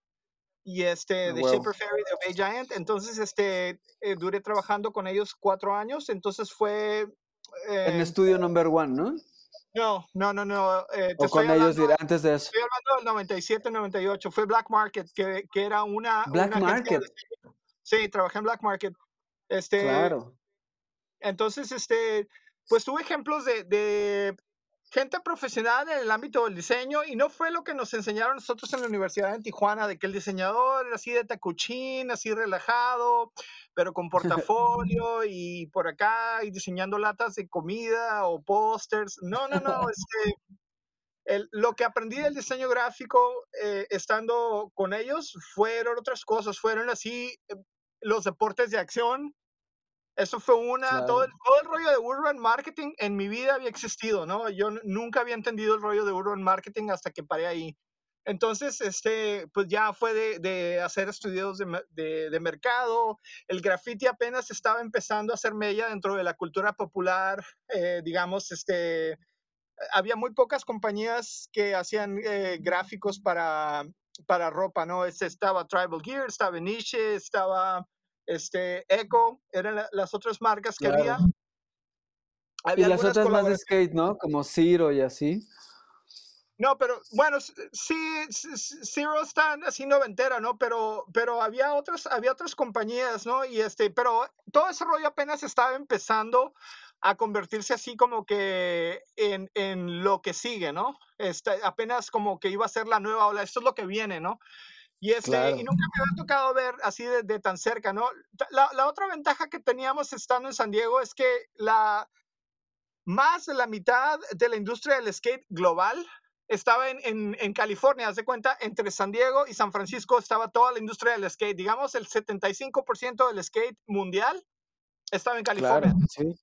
y este Ah, de. Shepard Ferry de Bay Giant. Entonces, este, eh, duré trabajando con ellos cuatro años. Entonces fue... En eh, estudio number one, ¿no? No, no, no, no. eh, te O con ellos hablando, dirá- antes de eso. estoy hablando del 97, 98. Fue Black Market, que, que era una... Black una Market, de- sí, trabajé en Black Market. Este, claro. entonces, este, pues tuve ejemplos de, de gente profesional en el ámbito del diseño y no fue lo que nos enseñaron nosotros en la Universidad de Tijuana, de que el diseñador era así de tacuchín, así relajado, pero con [LAUGHS] portafolio y por acá y diseñando latas de comida o pósters. No, no, no, [LAUGHS] este, el- lo que aprendí del diseño gráfico eh, estando con ellos fueron otras cosas, fueron así eh, los deportes de acción, eso fue una, todo, Claro. todo el rollo de urban marketing en mi vida había existido, ¿no? Yo nunca había entendido el rollo de urban marketing hasta que paré ahí. Entonces, este, pues ya fue de, de hacer estudios de- de mercado. El graffiti apenas estaba empezando a hacer mella dentro de la cultura popular. eh, digamos, este, había muy pocas compañías que hacían eh, gráficos para, para ropa, ¿no? Este, estaba Tribal Gear, estaba Niche, estaba este, Echo, eran la- las otras marcas que había. Claro. Y Había las otras más de skate, ¿no? Como Zero y así. No, pero bueno, sí, Zero está así noventera, ¿no? Pero, pero había otras, había otras compañías, ¿no? Y este, pero todo ese rollo apenas estaba empezando a convertirse así como que en, en lo que sigue, ¿no? Este, apenas como que iba a ser la nueva ola, esto es lo que viene, ¿no? Y este, Claro. y nunca me había tocado ver así de, de tan cerca, ¿no? La, la otra ventaja que teníamos estando en San Diego es que la, más de la mitad de la industria del skate global estaba en, en, en California, haz de cuenta, entre San Diego y San Francisco estaba toda la industria del skate. Digamos, el 75% del skate mundial estaba en California. Claro, sí.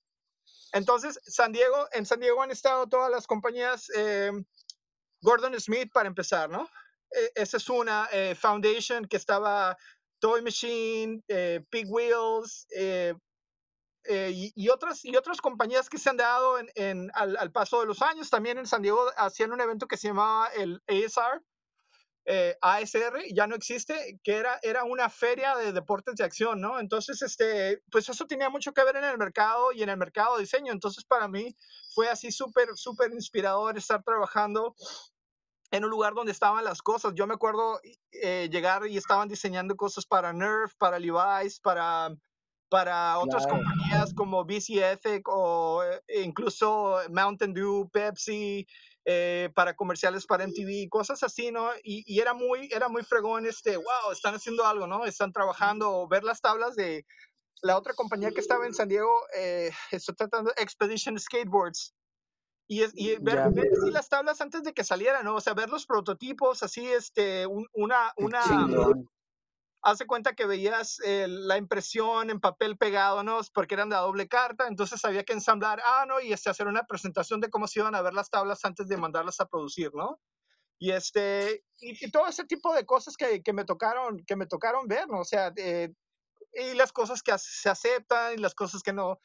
Entonces, San Diego, en San Diego han estado todas las compañías, eh, Gordon Smith para empezar, ¿no? Eh, esa es una, eh, Foundation que estaba Toy Machine, eh, Big Wheels, eh, eh, y, otras, y otras compañías que se han dado en, en- al, al paso de los años. También en San Diego hacían un evento que se llamaba el ASR, eh, ASR, ya no existe, que era, era una feria de deportes de acción, ¿no? Entonces, este, pues eso tenía mucho que ver en el mercado y en el mercado de diseño. Entonces, para mí fue así súper, súper inspirador estar trabajando en un lugar donde estaban las cosas. Yo me acuerdo eh, llegar y estaban diseñando cosas para Nerf, para Levi's, para, para otras Claro. compañías como BC Ethic o eh, incluso Mountain Dew, Pepsi, eh, para comerciales para MTV, cosas así, ¿no? Y, y era muy, era muy fregón, este, wow, están haciendo algo, ¿no? Están trabajando, o ver las tablas de la otra compañía que estaba en San Diego, estoy tratando, Expedition Skateboards, y, es- y ver, Ya. ver así las tablas antes de que salieran, ¿no? O sea, ver los prototipos, así, este, un- una, una, chingón. hace cuenta que veías eh, la impresión en papel pegado, ¿no? Porque eran de a doble carta, entonces había que ensamblar, ah, ¿no? Y este, hacer una presentación de cómo se iban a ver las tablas antes de mandarlas a producir, ¿no? Y este, y, y todo ese tipo de cosas que, que me tocaron, que me tocaron ver, ¿no? O sea, eh, y las cosas que se aceptan y las cosas que no,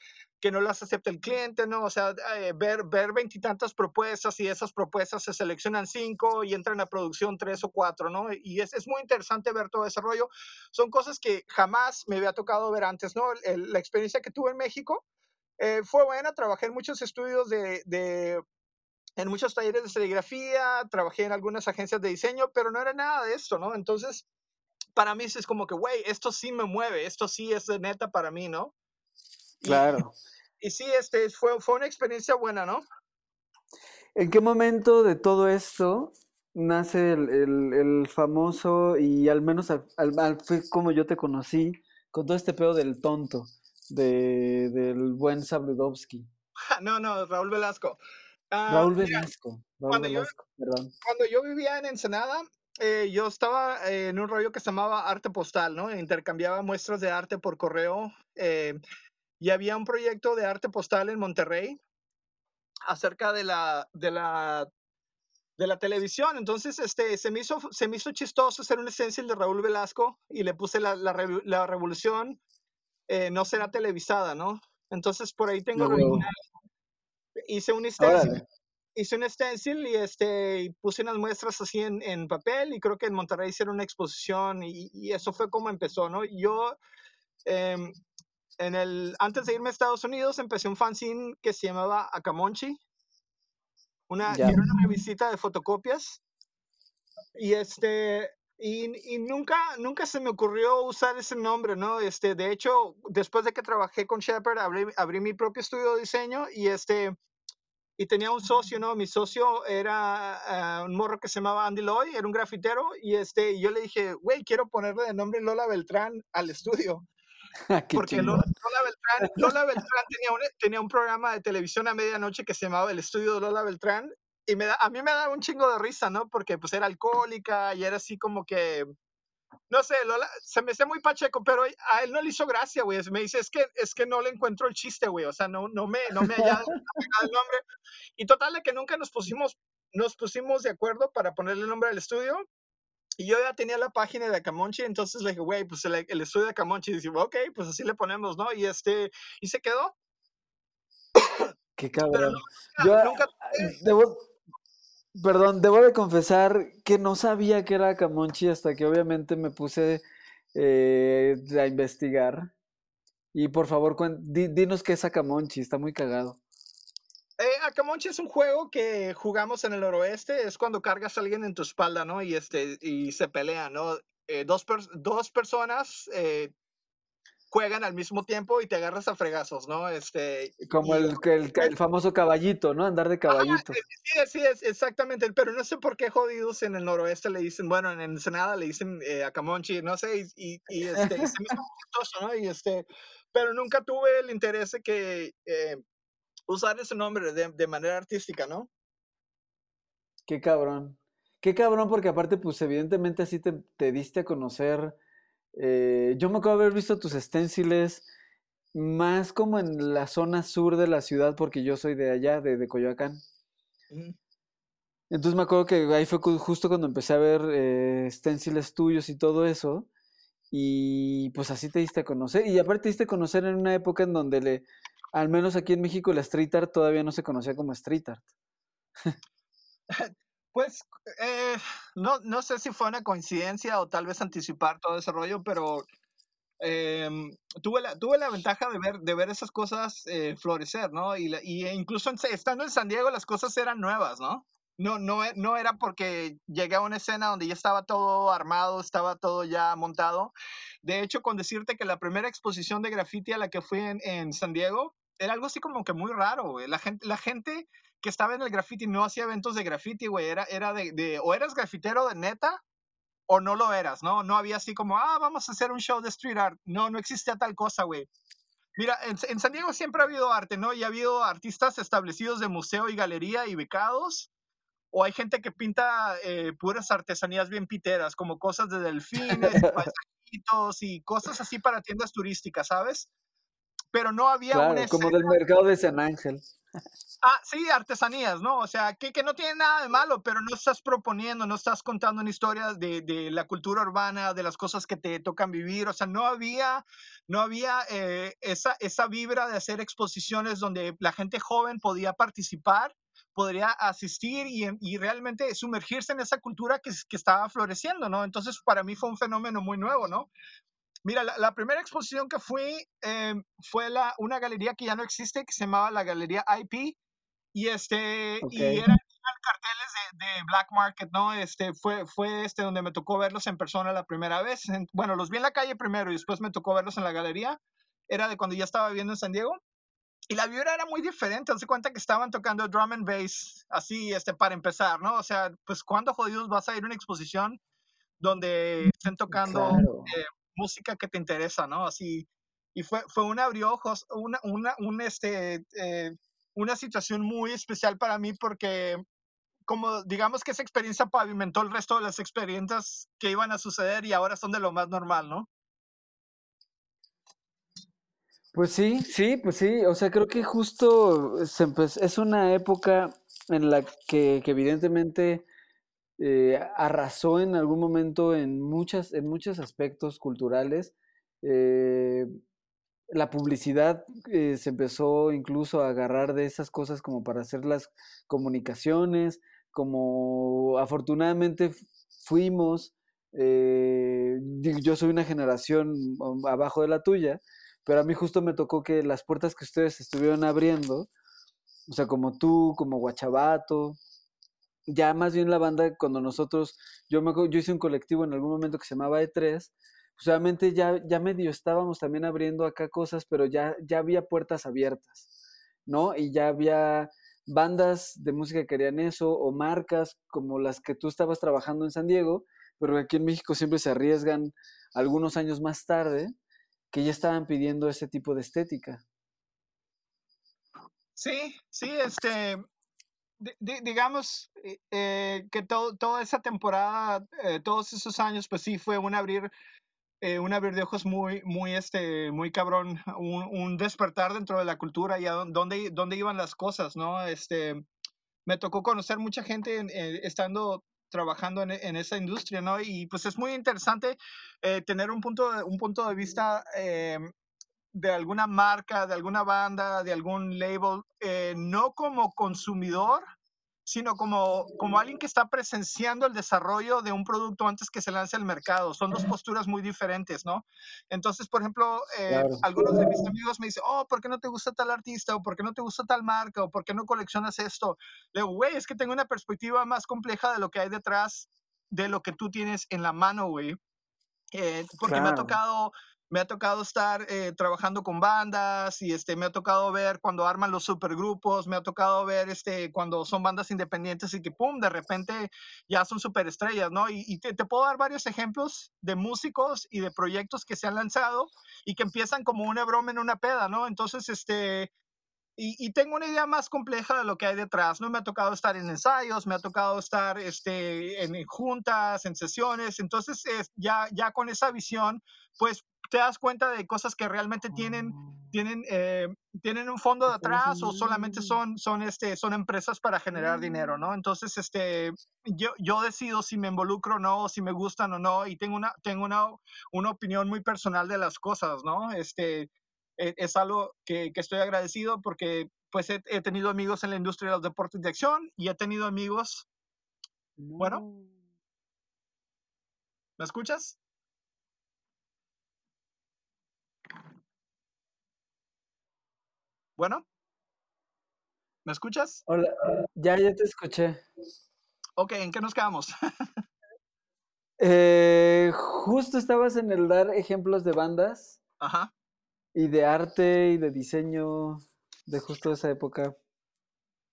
que no las acepta el cliente, ¿no? O sea, eh, ver, ver veintitantas propuestas y esas propuestas se seleccionan cinco y entran a producción tres o cuatro, ¿no? Y es, es muy interesante ver todo ese rollo. Son cosas que jamás me había tocado ver antes, ¿no? El- la experiencia que tuve en México eh, fue buena, trabajé en muchos estudios de, de en muchos talleres de serigrafía, trabajé en algunas agencias de diseño, pero no era nada de esto, ¿no? Entonces, para mí es como que, güey, esto sí me mueve, esto sí es de neta para mí, ¿no? Claro. Y sí, este, fue, fue una experiencia buena, ¿no? ¿En qué momento de todo esto nace el, el- el famoso y al menos al, al- al- fue como yo te conocí con todo este pedo del tonto de, del buen Sabludowski? [LAUGHS] No, no, Raúl Velasco. Ah, Raúl Velasco, Raúl cuando yo, Velasco, perdón. cuando yo vivía en Ensenada, eh, yo estaba eh, en un rollo que se llamaba arte postal, ¿no? Intercambiaba muestras de arte por correo eh, y había un proyecto de arte postal en Monterrey acerca de la, de la, de la televisión. Entonces, este, se me hizo, se me hizo chistoso hacer un stencil de Raúl Velasco y le puse la, la, revolución eh, no será televisada, ¿no? Entonces, por ahí tengo el original. hice un stencil. Hice un stencil y este, puse unas muestras así en, en, papel y creo que en Monterrey hicieron una exposición y, y eso fue como empezó, ¿no? Yo, eh, en el, antes de irme a Estados Unidos, empecé un fanzine que se llamaba Acamonchi, una, era una revista de fotocopias y este, y, y, nunca, nunca se me ocurrió usar ese nombre, ¿no? Este, de hecho, después de que trabajé con Shepard, abrí, abrí mi propio estudio de diseño y este, y tenía un socio, ¿no? Mi socio era uh, un morro que se llamaba Andy Loy, era un grafitero, y este, yo le dije, güey, quiero ponerle de nombre Lola Beltrán al estudio. [LAUGHS] Porque Lola, Lola, Beltrán, Lola Beltrán tenía, un, tenía un programa de televisión a medianoche que se llamaba El Estudio de Lola Beltrán, y me da, a mí me daba un chingo de risa, ¿no? Porque pues era alcohólica y era así como que, no sé, Lola, se me hacía muy pacheco, pero a él no le hizo gracia, güey. Me dice, es que, es que no le encuentro el chiste, güey. O sea, no, no me, no me haya el nombre. Y total de que nunca nos pusimos, nos pusimos de acuerdo para ponerle el nombre al estudio. Y yo ya tenía la página de Acamonchi, entonces le dije, güey, pues el, el, estudio de Acamonchi. Y dije, ok, pues así le ponemos, ¿no? Y este, y se quedó. Qué cabrón. Nunca, yo, nunca... Debo, Perdón, debo de confesar que no sabía que era Camonchi hasta que obviamente me puse eh, a investigar. Y por favor, dinos qué es Acamonchi, está muy cagado. Eh, Acamonchi es un juego que jugamos en el noroeste, es cuando cargas a alguien en tu espalda, ¿no? Y, este, y se pelean, ¿no? Eh, dos, per dos personas eh, juegan al mismo tiempo y te agarras a fregazos, ¿no? Este, Como el, el, el, famoso caballito, ¿no? Andar de caballito. sí, sí, es, exactamente. Pero no sé por qué jodidos en el noroeste le dicen, bueno, en Ensenada le dicen eh, a Camonchi, no sé, y, y este, y se me ¿no? Y este, pero nunca tuve el interés de que eh, usar ese nombre de, de manera artística, ¿no? Qué cabrón. Qué cabrón, porque aparte, pues evidentemente así te, te diste a conocer eh, yo me acuerdo haber visto tus esténciles más como en la zona sur de la ciudad, porque yo soy de allá, de, de Coyoacán. Entonces me acuerdo que ahí fue justo cuando empecé a ver eh, tuyos y todo eso. Y pues así te diste a conocer. Y aparte te diste a conocer en una época en donde, le, al menos aquí en México, la street art todavía no se conocía como street art. [LAUGHS] Pues eh, no, no sé si fue una coincidencia o tal vez anticipar todo ese rollo, pero eh, tuve, la, tuve la ventaja de ver, de ver esas cosas eh, florecer, ¿no? Y, y incluso estando en San Diego las cosas eran nuevas, ¿no? No, no, no era porque llegué a una escena donde ya estaba todo armado, estaba todo ya montado. De hecho, con decirte que la primera exposición de graffiti a la que fui en, en San Diego era algo así como que muy raro, güey. La gente, la gente que estaba en el graffiti no hacía eventos de graffiti, güey. Era, era de, de, o eras grafitero de neta o no lo eras, ¿no? No había así como, ah, vamos a hacer un show de street art. No, no existía tal cosa, güey. Mira, en, en, San Diego siempre ha habido arte, ¿no? Y ha habido artistas establecidos de museo y galería y becados. O hay gente que pinta eh, puras artesanías bien piteras, como cosas de delfines, [LAUGHS] paisajitos y cosas así para tiendas turísticas, ¿sabes? Pero no había claro, como del mercado de San Ángel. Ah, sí, artesanías, ¿no? O sea, que, que, no tiene nada de malo, pero no estás proponiendo, no estás contando una historia de, de la cultura urbana, de las cosas que te tocan vivir. O sea, no había, no había eh, esa, esa vibra de hacer exposiciones donde la gente joven podía participar, podría asistir y, y realmente sumergirse en esa cultura que, que estaba floreciendo, ¿no? Entonces, para mí fue un fenómeno muy nuevo, ¿no? Mira, la, la, primera exposición que fui eh, fue la, una galería que ya no existe, que se llamaba la Galería IP, y este okay. y eran, eran carteles de, de, Black Market no este fue fue este donde me tocó verlos en persona la primera vez. En, bueno los vi en la calle primero y después me tocó verlos en la galería. Era de cuando ya estaba viviendo en San Diego. Y la vibra era muy diferente. Hace cuenta que estaban tocando drum and bass así este para empezar no o sea pues cuándo jodidos vas a ir a una exposición donde estén tocando claro. eh, música que te interesa no así y fue fue un abrió ojos una una un este eh, una situación muy especial para mí porque como digamos que esa experiencia pavimentó el resto de las experiencias que iban a suceder y ahora son de lo más normal, ¿no? Pues sí, sí, pues sí, o sea, creo que justo es una época en la que evidentemente eh, arrasó en algún momento en, muchas, en muchos aspectos culturales. Eh, la publicidad eh, se empezó incluso a agarrar de esas cosas como para hacer las comunicaciones, como afortunadamente fuimos, yo soy una generación abajo de la tuya, pero a mí justo me tocó que las puertas que ustedes estuvieron abriendo, o sea, como tú, como Guachabato, ya más bien la banda, cuando nosotros, yo, me, yo hice un colectivo en algún momento que se llamaba E3, pues obviamente ya, ya medio estábamos también abriendo acá cosas, pero ya, ya había puertas abiertas, ¿no? Y ya había bandas de música que querían eso, o marcas como las que tú estabas trabajando en San Diego, pero aquí en México siempre se arriesgan algunos años más tarde que ya estaban pidiendo ese tipo de estética. Sí, sí, este, digamos eh, eh, que todo, toda esa temporada, eh, todos esos años, pues sí fue un abrir, un abrir de ojos muy, muy, este, muy cabrón, un, despertar dentro de la cultura y a dónde, dónde iban las cosas, ¿no? Este, me tocó conocer mucha gente estando trabajando en, en, esa industria, ¿no? Y pues es muy interesante tener un punto, un punto de vista de alguna marca, de alguna banda, de algún label, eh, no como consumidor, sino como, como alguien que está presenciando el desarrollo de un producto antes que se lance al mercado. Son dos posturas muy diferentes, ¿no? Entonces, por ejemplo, eh, algunos de mis amigos me dicen, oh, ¿por qué no te gusta tal artista? ¿O por qué no te gusta tal marca? ¿O por qué no coleccionas esto? Le digo, güey, es que tengo una perspectiva más compleja de lo que hay detrás de lo que tú tienes en la mano, güey. Eh, porque me ha tocado me ha tocado estar eh, trabajando con bandas y este, me ha tocado ver cuando arman los supergrupos, me ha tocado ver este, cuando son bandas independientes y que pum, de repente ya son superestrellas, ¿no? Y, te, te, puedo dar varios ejemplos de músicos y de proyectos que se han lanzado y que empiezan como una broma en una peda, ¿no? Entonces, este, y, tengo una idea más compleja de lo que hay detrás, ¿no? Me ha tocado estar en ensayos, me ha tocado estar este, en, juntas, en sesiones, entonces ya, ya con esa visión, pues te das cuenta de cosas que realmente tienen, oh. tienen, eh, tienen un fondo de atrás o solamente son, son, este, son empresas para generar dinero, ¿no? Entonces, este, yo, yo decido si me involucro o no, si me gustan o no, y tengo una, tengo una, una opinión muy personal de las cosas, ¿no? Este, e, es, algo que, que, estoy agradecido porque pues he, he, tenido amigos en la industria de los deportes de acción y he tenido amigos, bueno, ¿me escuchas? Bueno, ¿me escuchas? Hola, ya, ya te escuché. Ok, ¿en qué nos quedamos? [LAUGHS] eh, justo estabas en el dar ejemplos de bandas. Ajá. Y de arte y de diseño de justo esa época.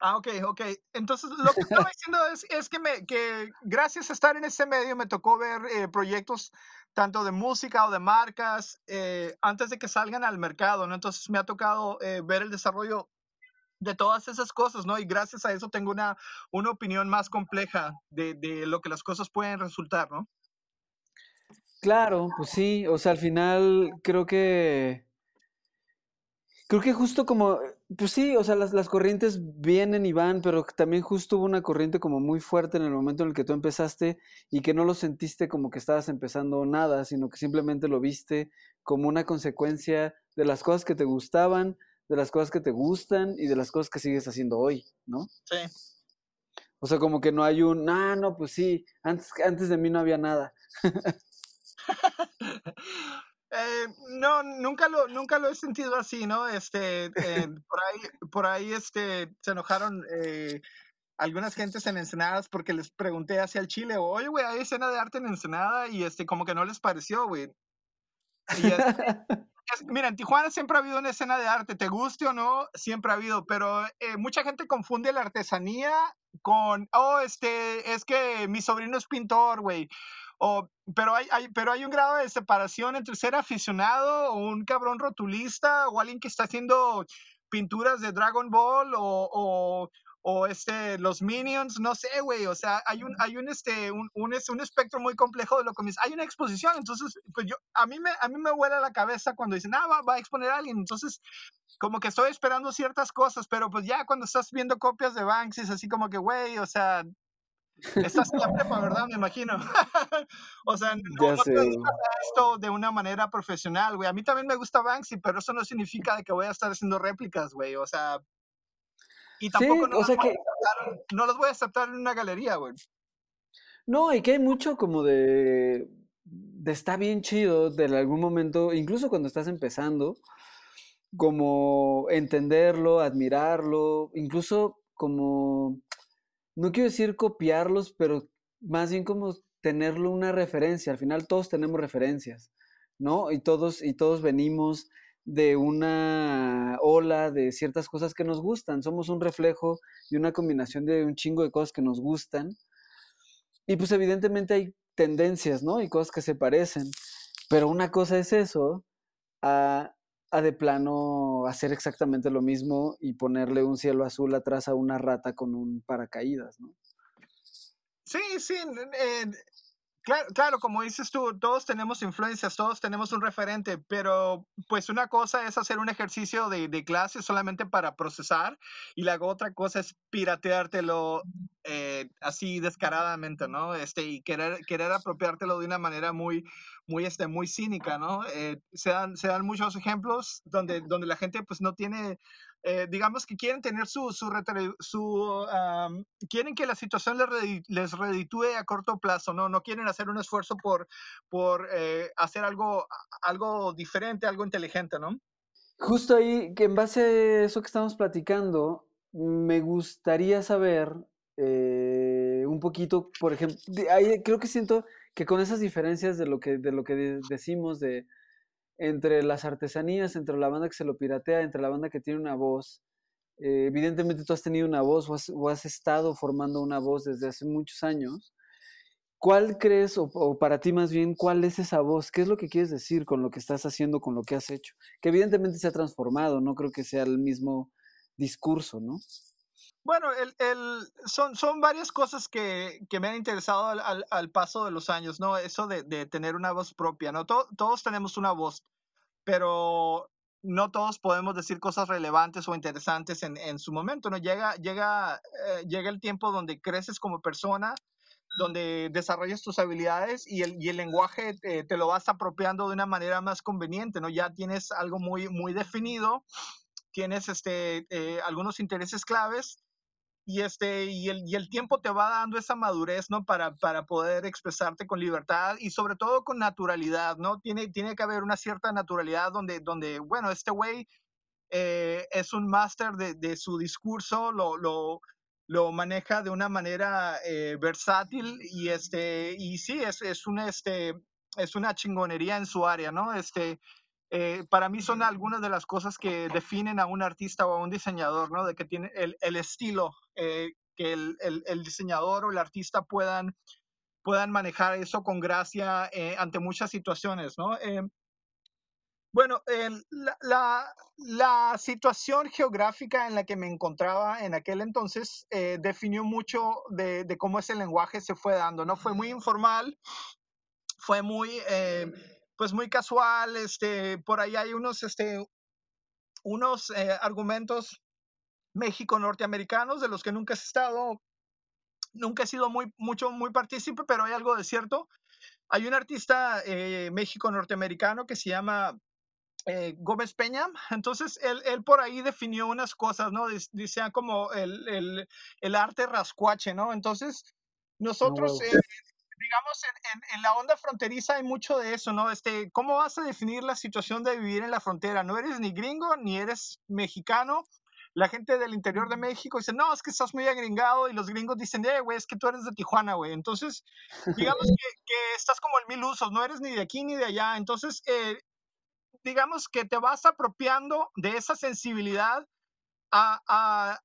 Ah, ok, ok. Entonces, lo que estaba [LAUGHS] diciendo es, es que, me, que gracias a estar en ese medio me tocó ver eh, proyectos tanto de música o de marcas eh, antes de que salgan al mercado, ¿no? Entonces me ha tocado eh, ver el desarrollo de todas esas cosas, ¿no? Y gracias a eso tengo una, una opinión más compleja de, de lo que las cosas pueden resultar, ¿no? Claro, pues sí, o sea, al final creo que Creo que justo como, pues sí, o sea, las, las, corrientes vienen y van, pero también justo hubo una corriente como muy fuerte en el momento en el que tú empezaste y que no lo sentiste como que estabas empezando nada, sino que simplemente lo viste como una consecuencia de las cosas que te gustaban, de las cosas que te gustan y de las cosas que sigues haciendo hoy, ¿no? Sí. O sea, como que no hay un, ah, no, pues sí, antes, antes de mí no había nada. [LAUGHS] Eh, no, nunca lo, nunca lo he sentido así, ¿no? Este, eh, [LAUGHS] por ahí, por ahí, este, se enojaron eh, algunas gentes en Ensenadas porque les pregunté hacia el Chile, oye, güey, hay escena de arte en Ensenada y este, como que no les pareció, güey. mira, en Tijuana siempre ha habido una escena de arte, te guste o no, siempre ha habido, pero mucha gente confunde la artesanía con, oh, este, es que mi sobrino es pintor, güey pero, hay, pero hay un grado de separación entre ser aficionado o un cabrón rotulista o alguien que está haciendo pinturas de Dragon Ball o, o, este, los Minions, no sé, güey, o sea, hay un, hay un, este, un, un, un, espectro muy complejo de lo que me Hay una exposición, entonces, pues yo, a mí me, a mí me vuela la cabeza cuando dicen, ah, va, va a exponer a alguien, entonces, como que estoy esperando ciertas cosas, pero pues ya cuando estás viendo copias de Banks es así como que, güey, o sea, Estás en la prepa, ¿verdad? Me imagino. [LAUGHS] o sea, no, no te esto de una manera profesional, güey. A mí también me gusta Banksy, pero eso no significa que voy a estar haciendo réplicas, güey. O sea, y Sí, tampoco no, o sea que aceptar- no los voy a aceptar en una galería, güey. No, y que hay mucho como de, de está bien chido de algún momento, incluso cuando estás empezando, como entenderlo, admirarlo, incluso como, no quiero decir copiarlos, pero más bien como tenerlo una referencia. Al final todos tenemos referencias, ¿no? Y todos, y todos venimos de una ola de ciertas cosas que nos gustan. Somos un reflejo y una combinación de un chingo de cosas que nos gustan. Y pues evidentemente hay tendencias, ¿no? Y cosas que se parecen. Pero una cosa es eso, a, a de plano hacer exactamente lo mismo y ponerle un cielo azul atrás a una rata con un paracaídas, ¿no? Sí, sí, eh, claro, claro, como dices tú, todos tenemos influencias, todos tenemos un referente, pero pues una cosa es hacer un ejercicio de, de clase solamente para procesar y la otra cosa es pirateártelo eh, así descaradamente, ¿no? Este, y querer, querer apropiártelo de una manera muy, muy, este, muy cínica, ¿no? Eh, se, dan, se dan muchos ejemplos donde, donde la gente pues no tiene eh, digamos que quieren tener su, su, quieren que la situación les, les reditúe a corto plazo, ¿no? No quieren hacer un esfuerzo por, por eh, hacer algo, algo diferente, algo inteligente, ¿no? Justo ahí, que en base a eso que estamos platicando, me gustaría saber eh, un poquito, por ejemplo, ahí creo que siento que con esas diferencias de lo que, de lo que decimos de entre las artesanías, entre la banda que se lo piratea, entre la banda que tiene una voz. Eh, evidentemente tú has tenido una voz o has, estado formando una voz desde hace muchos años. ¿Cuál crees, o, o, para ti más bien, cuál es esa voz? ¿Qué es lo que quieres decir con lo que estás haciendo, con lo que has hecho? Que evidentemente se ha transformado, no creo que sea el mismo discurso, ¿no? Bueno, el, el, son, son varias cosas que, que me han interesado al, al, paso de los años, ¿no? Eso de, de tener una voz propia, ¿no? To, todos tenemos una voz, pero no todos podemos decir cosas relevantes o interesantes en, en su momento, ¿no? Llega, llega, eh, llega el tiempo donde creces como persona, donde desarrollas tus habilidades y el, y el lenguaje te, te, lo vas apropiando de una manera más conveniente, ¿no? Ya tienes algo muy, muy definido, tienes este, eh, algunos intereses claves y, este, y, el, y el tiempo te va dando esa madurez, ¿no? Para, para poder expresarte con libertad y sobre todo con naturalidad, ¿no? Tiene, tiene que haber una cierta naturalidad donde, donde bueno, este güey eh, es un máster de, de, su discurso, lo, lo, lo, maneja de una manera eh, versátil y, este, y sí, es, es, un, este, es una chingonería en su área, ¿no? Este, eh, para mí son algunas de las cosas que definen a un artista o a un diseñador, ¿no? De que tiene el, el estilo, eh, que el, el, el, diseñador o el artista puedan, puedan manejar eso con gracia eh, ante muchas situaciones, ¿no? bueno, la, la, la, situación geográfica en la que me encontraba en aquel entonces eh, definió mucho de, de, cómo ese lenguaje se fue dando, ¿no? Fue muy informal, fue muy eh, pues muy casual, este, por ahí hay unos, este, unos eh, argumentos México-norteamericanos de los que nunca he estado, nunca he sido muy, mucho, muy partícipe, pero hay algo de cierto. Hay un artista eh, México-norteamericano que se llama eh, Gómez Peña, entonces él, él, por ahí definió unas cosas, ¿no? Dice como el, el, el, arte rascuache, ¿no? Entonces, nosotros... Oh, wow digamos, en, en, en, la onda fronteriza hay mucho de eso, ¿no? Este, ¿Cómo vas a definir la situación de vivir en la frontera? No eres ni gringo, ni eres mexicano. La gente del interior de México dice, no, es que estás muy agringado, y los gringos dicen, eh, güey, es que tú eres de Tijuana, güey. Entonces, digamos que, [LAUGHS] que, estás como en mil usos, no eres ni de aquí ni de allá. Entonces, eh, digamos que te vas apropiando de esa sensibilidad a, a,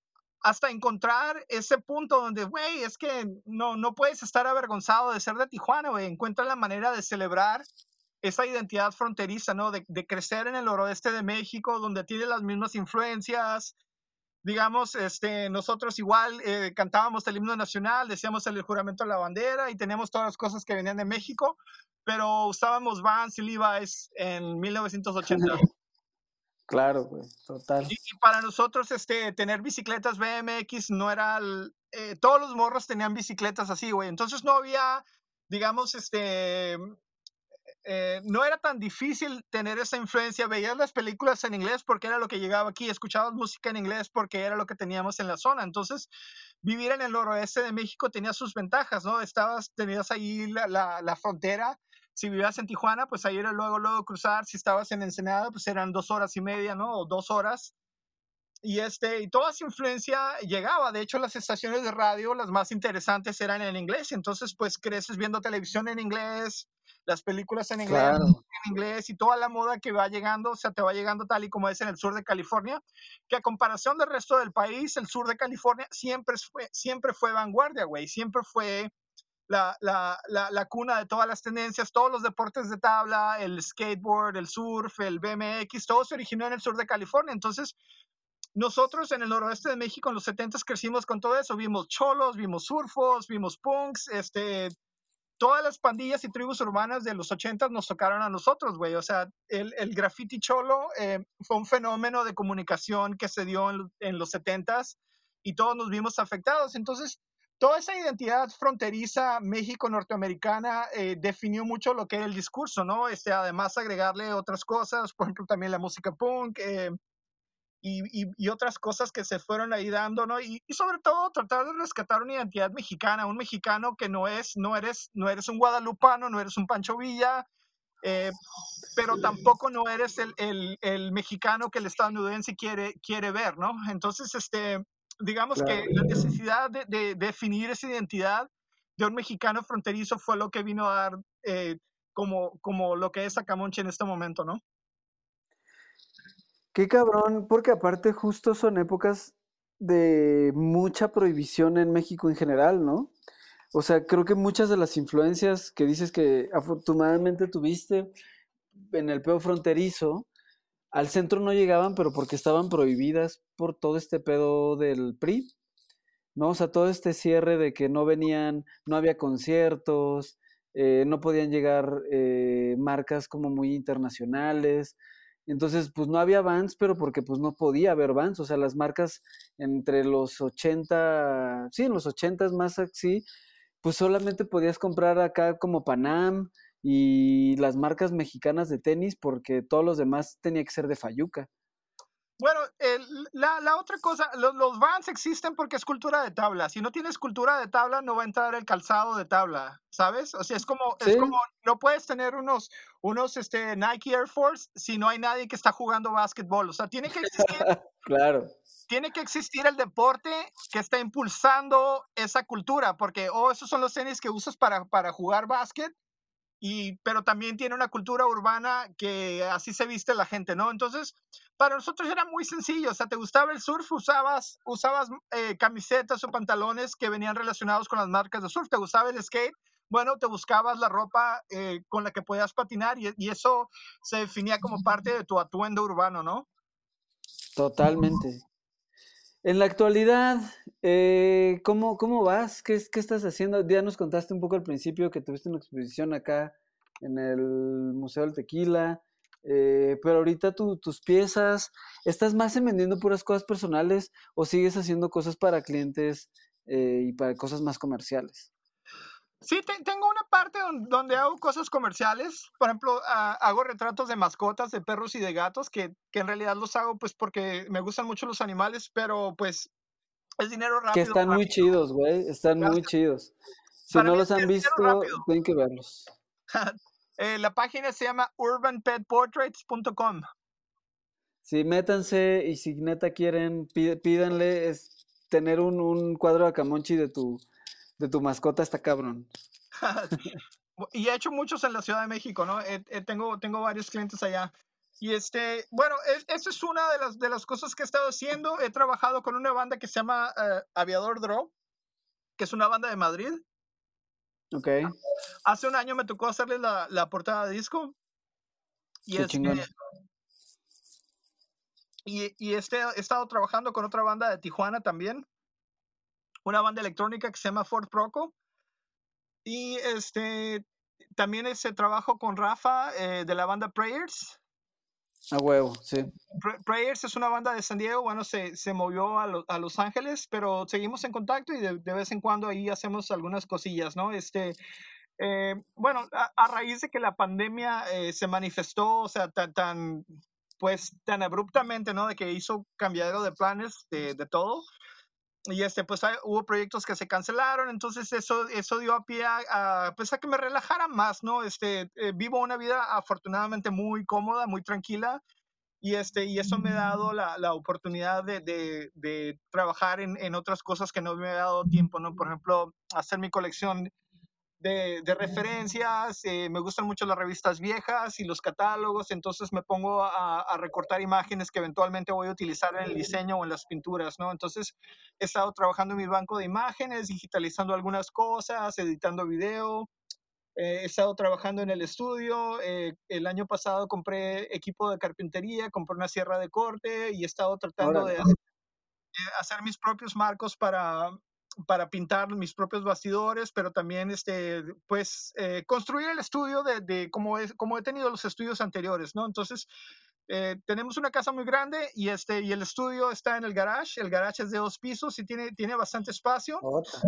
hasta encontrar ese punto donde, güey, es que no, no puedes estar avergonzado de ser de Tijuana, güey. Encuentra la manera de celebrar esa identidad fronteriza, ¿no? De, de, crecer en el noroeste de México, donde tiene las mismas influencias. Digamos, este, nosotros igual eh, cantábamos el himno nacional, decíamos el juramento de la bandera y teníamos todas las cosas que venían de México, pero usábamos Vans y Levi's en 1980. [LAUGHS] Claro, total. Y, para nosotros, este, tener bicicletas BMX no era, el- eh, todos los morros tenían bicicletas así, güey. Entonces no había, digamos, este, eh, no era tan difícil tener esa influencia. Veías las películas en inglés porque era lo que llegaba aquí, escuchabas música en inglés porque era lo que teníamos en la zona. Entonces, vivir en el noroeste de México tenía sus ventajas, ¿no? Estabas, tenías ahí la, la, la frontera. Si vivías en Tijuana, pues ahí era luego, luego cruzar. Si estabas en Ensenada, pues eran dos horas y media, ¿no? O dos horas. Y, este, y toda esa influencia llegaba. De hecho, las estaciones de radio, las más interesantes, eran en inglés. Entonces, pues creces viendo televisión en inglés, las películas en inglés, Claro. en inglés y toda la moda que va llegando, o sea, te va llegando tal y como es en el sur de California, que a comparación del resto del país, el sur de California siempre fue, siempre fue vanguardia, güey, siempre fue la, la, la, cuna de todas las tendencias, todos los deportes de tabla, el skateboard, el surf, el BMX, todo se originó en el sur de California. Entonces, nosotros en el noroeste de México en los 70 crecimos con todo eso, vimos cholos, vimos surfos, vimos punks, este, todas las pandillas y tribus urbanas de los 80 nos tocaron a nosotros, güey. O sea, el, el graffiti cholo eh, fue un fenómeno de comunicación que se dio en, en los 70 y todos nos vimos afectados. Entonces, toda esa identidad fronteriza México-norteamericana eh, definió mucho lo que era el discurso, ¿no? Este, además, agregarle otras cosas, por ejemplo, también la música punk. Eh, y, y, otras cosas que se fueron ahí dando, ¿no? Y, y, sobre todo tratar de rescatar una identidad mexicana, un mexicano que no es, no eres, no eres un guadalupano, no eres un Pancho Villa, eh, pero tampoco no eres el, el, el, mexicano que el estadounidense quiere, quiere ver, ¿no? Entonces, este, digamos claro. que la necesidad de, de, definir esa identidad de un mexicano fronterizo fue lo que vino a dar eh, como, como lo que es Acamonche en este momento, ¿no? Qué cabrón, porque aparte justo son épocas de mucha prohibición en México en general, ¿no? O sea, creo que muchas de las influencias que dices que afortunadamente tuviste en el peo fronterizo, al centro no llegaban, pero porque estaban prohibidas por todo este pedo del PRI, ¿no? O sea, todo este cierre de que no venían, no había conciertos, eh, no podían llegar eh, marcas como muy internacionales. Entonces, pues no había Vans, pero porque pues no podía haber Vans. O sea, las marcas entre los 80, sí, en los 80 más así, pues solamente podías comprar acá como Panam y las marcas mexicanas de tenis, porque todos los demás tenía que ser de Fayuca. Bueno, el, la, la, otra cosa, los, los, Vans existen porque es cultura de tabla. Si no tienes cultura de tabla, no va a entrar el calzado de tabla, ¿sabes? O sea, es como, ¿Sí? es como no puedes tener unos, unos este, Nike Air Force si no hay nadie que está jugando básquetbol. O sea, tiene que existir. [LAUGHS] claro. Tiene que existir el deporte que está impulsando esa cultura, porque, oh, esos son los tenis que usas para, para jugar básquet, y, pero también tiene una cultura urbana que así se viste la gente, ¿no? Entonces, para nosotros era muy sencillo, o sea, te gustaba el surf, usabas, usabas eh, camisetas o pantalones que venían relacionados con las marcas de surf, te gustaba el skate, bueno, te buscabas la ropa eh, con la que podías patinar y, y, eso se definía como parte de tu atuendo urbano, ¿no? Totalmente. En la actualidad, eh, ¿cómo, ¿cómo vas? ¿Qué, ¿Qué estás haciendo? Ya nos contaste un poco al principio que tuviste una exposición acá en el Museo del Tequila. Eh, pero ahorita tu, tus piezas, ¿estás más en vendiendo puras cosas personales o sigues haciendo cosas para clientes eh, y para cosas más comerciales? Sí, te, tengo una parte donde, donde, hago cosas comerciales. Por ejemplo, hago retratos de mascotas, de perros y de gatos, que, que, en realidad los hago pues porque me gustan mucho los animales, pero pues es dinero rápido. Que están rápido. muy chidos, güey. Están Gracias. muy chidos. Si para no los han visto, tienen que verlos. [LAUGHS] Eh, la página se llama urbanpetportraits.com. Sí, métanse y si neta quieren, pídanle es tener un, un cuadro de Camonchi de tu, de tu mascota, está cabrón. [LAUGHS] y he hecho muchos en la Ciudad de México, ¿no? Eh, eh, tengo, tengo varios clientes allá. Y este, bueno, esa es una de las, de las cosas que he estado haciendo. He trabajado con una banda que se llama uh, Aviador Draw, que es una banda de Madrid. Ok. Hace un año me tocó hacerle la, la portada de disco. Y, este, y, y este, he estado trabajando con otra banda de Tijuana también. Una banda electrónica que se llama Ford Proco. Y este, también ese trabajo con Rafa eh, de la banda Prayers. A huevo, sí. Prayers es una banda de San Diego, bueno, se, se movió a, a, Los Ángeles, pero seguimos en contacto y de, de, vez en cuando ahí hacemos algunas cosillas, ¿no? Este, eh, bueno, a, raíz de que la pandemia eh, se manifestó, o sea, tan, tan, pues, tan abruptamente, ¿no? De que hizo cambiadero de planes de, de todo, y este pues hubo proyectos que se cancelaron entonces eso eso dio a pie a, pues a que me relajara más no este eh, vivo una vida afortunadamente muy cómoda muy tranquila y este y eso me ha dado la, la oportunidad de, de, de trabajar en, en, otras cosas que no me ha dado tiempo no por ejemplo hacer mi colección de, de referencias, eh, me gustan mucho las revistas viejas y los catálogos, entonces me pongo a, a, recortar imágenes que eventualmente voy a utilizar en el diseño o en las pinturas, ¿no? Entonces he estado trabajando en mi banco de imágenes, digitalizando algunas cosas, editando video, eh, he estado trabajando en el estudio, eh, el año pasado compré equipo de carpintería, compré una sierra de corte y he estado tratando de hacer mis propios marcos para, para pintar mis propios bastidores, pero también este, pues, eh, construir el estudio de, de como, es, como he tenido los estudios anteriores, ¿no? Entonces, eh, tenemos una casa muy grande y, este, y el estudio está en el garage. El garage es de dos pisos y tiene, tiene bastante espacio. Otra.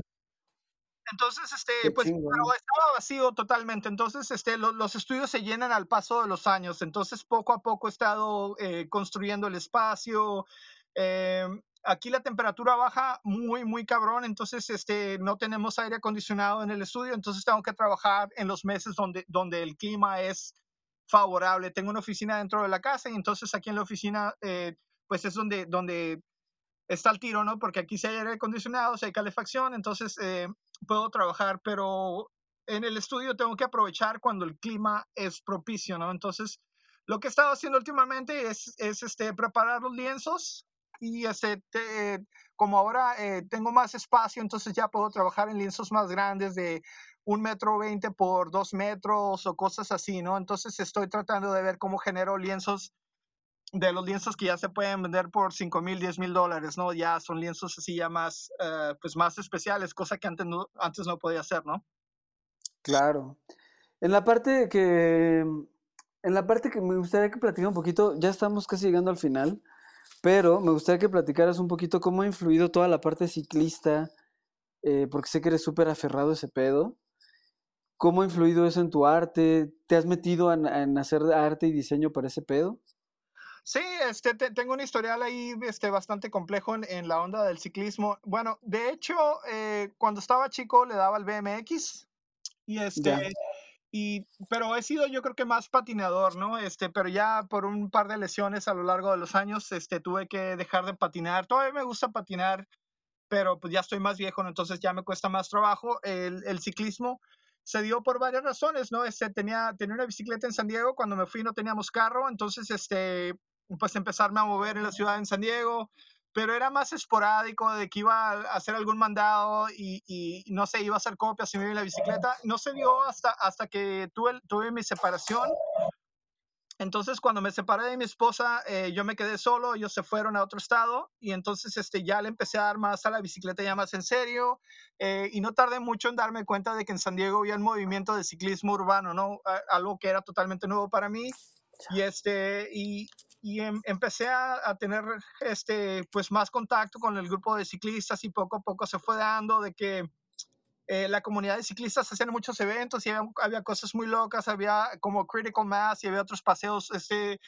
Entonces, este, pues, pero estaba vacío totalmente. Entonces, este, lo, los estudios se llenan al paso de los años. Entonces, poco a poco he estado eh, construyendo el espacio. Eh, aquí la temperatura baja muy, muy cabrón, entonces este, no tenemos aire acondicionado en el estudio, entonces tengo que trabajar en los meses donde, donde el clima es favorable. Tengo una oficina dentro de la casa y entonces aquí en la oficina, eh, pues es donde, donde está el tiro, ¿no? Porque aquí si hay aire acondicionado, si hay calefacción, entonces eh, puedo trabajar, pero en el estudio tengo que aprovechar cuando el clima es propicio, ¿no? Entonces, lo que he estado haciendo últimamente es, es este, preparar los lienzos y este, te, como ahora eh, tengo más espacio, entonces ya puedo trabajar en lienzos más grandes de un metro veinte por dos metros o cosas así, ¿no? Entonces estoy tratando de ver cómo genero lienzos de los lienzos que ya se pueden vender por 5 mil, 10 mil dólares, ¿no? Ya son lienzos así ya más, uh, pues más especiales, cosa que antes no, antes no podía hacer, ¿no? Claro. En la parte que, en la parte que me gustaría que platicara un poquito, ya estamos casi llegando al final, pero me gustaría que platicaras un poquito cómo ha influido toda la parte ciclista, eh, porque sé que eres súper aferrado a ese pedo. ¿Cómo ha influido eso en tu arte? ¿Te has metido en, en hacer arte y diseño para ese pedo? Sí, este, te, tengo un historial ahí este, bastante complejo en, en, la onda del ciclismo. Bueno, de hecho, eh, cuando estaba chico le daba el BMX y este, y, pero he sido yo creo que más patinador, ¿no? Este, pero ya por un par de lesiones a lo largo de los años, este, tuve que dejar de patinar. Todavía me gusta patinar, pero pues ya estoy más viejo, ¿no? entonces ya me cuesta más trabajo. El, el, ciclismo se dio por varias razones, ¿no? Este, tenía, tenía una bicicleta en San Diego, cuando me fui no teníamos carro, entonces, este, pues empezarme a mover en la ciudad en San Diego, pero era más esporádico de que iba a hacer algún mandado y, y no sé, iba a hacer copias y me iba en la bicicleta. No se dio hasta, hasta que tuve, tuve mi separación. Entonces, cuando me separé de mi esposa, eh, yo me quedé solo, ellos se fueron a otro estado y entonces este, ya le empecé a dar más a la bicicleta ya más en serio eh, y no tardé mucho en darme cuenta de que en San Diego había un movimiento de ciclismo urbano, ¿no? Algo que era totalmente nuevo para mí y, este, y, y em, empecé a, tener este, pues más contacto con el grupo de ciclistas y poco a poco se fue dando de que eh, la comunidad de ciclistas hacían muchos eventos y había, cosas muy locas, había como Critical Mass y había otros paseos este,